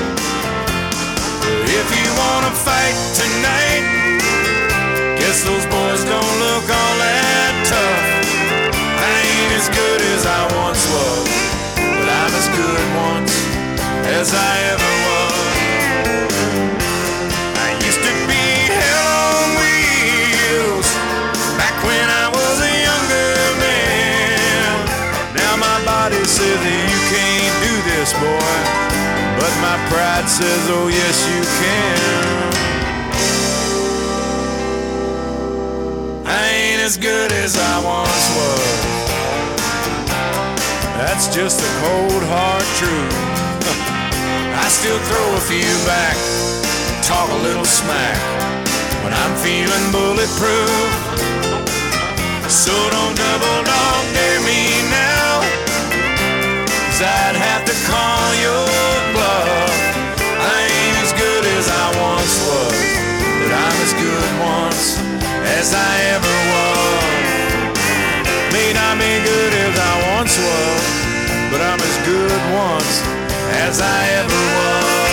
If you wanna fight tonight, guess those boys don't look all that tough. I ain't as good as I once was, but I'm as good once as I ever boy, but my pride says, oh yes you can. I ain't as good as I once was. That's just the cold hard truth. I still throw a few back, talk a little smack when I'm feeling bulletproof. So don't double dog dare me now, I'd have to call your bluff. I ain't as good as I once was, but I'm as good once as I ever was. May not be good as I once was, but I'm as good once as I ever was.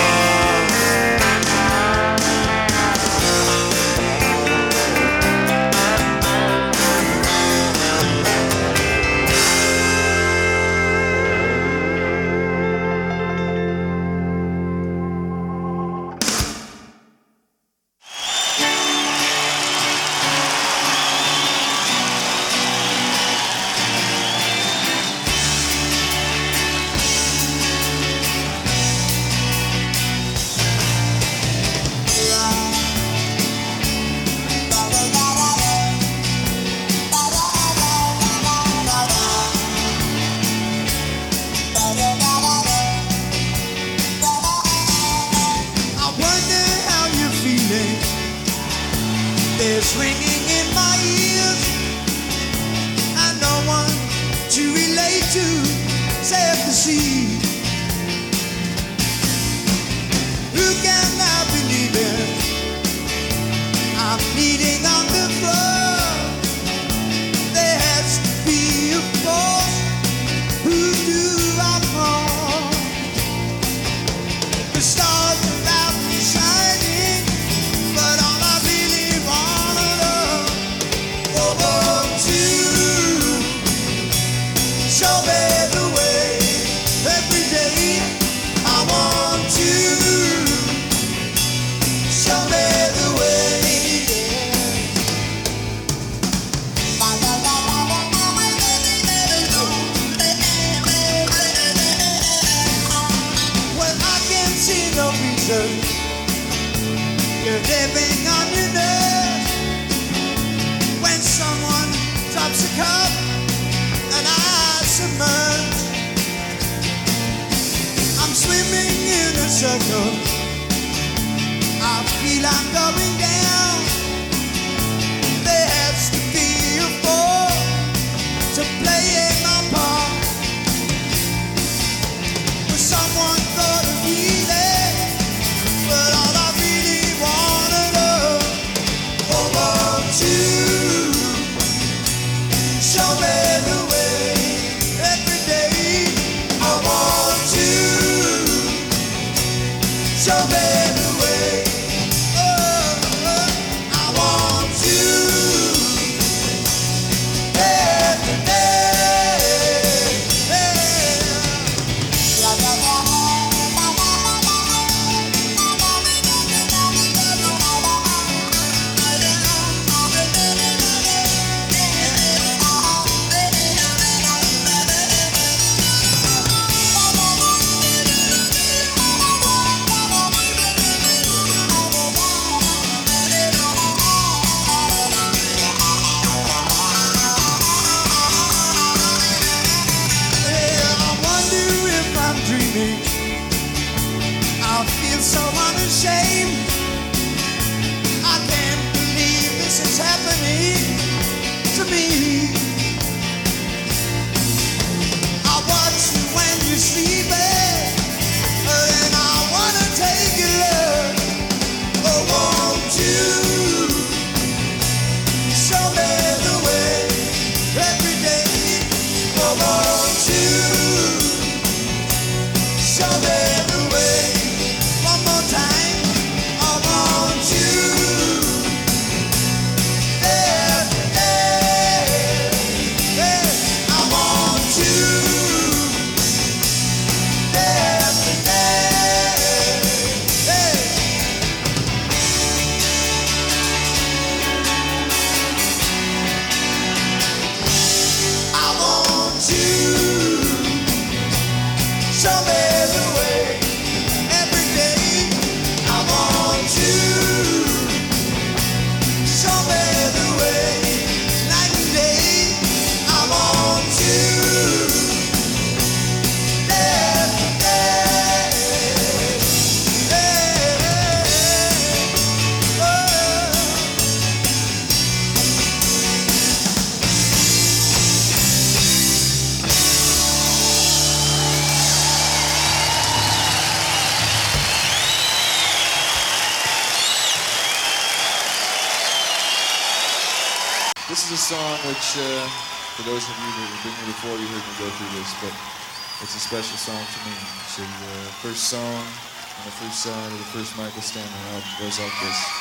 special song to me. So the first song on the first side of the first Michael Stanley album goes like this.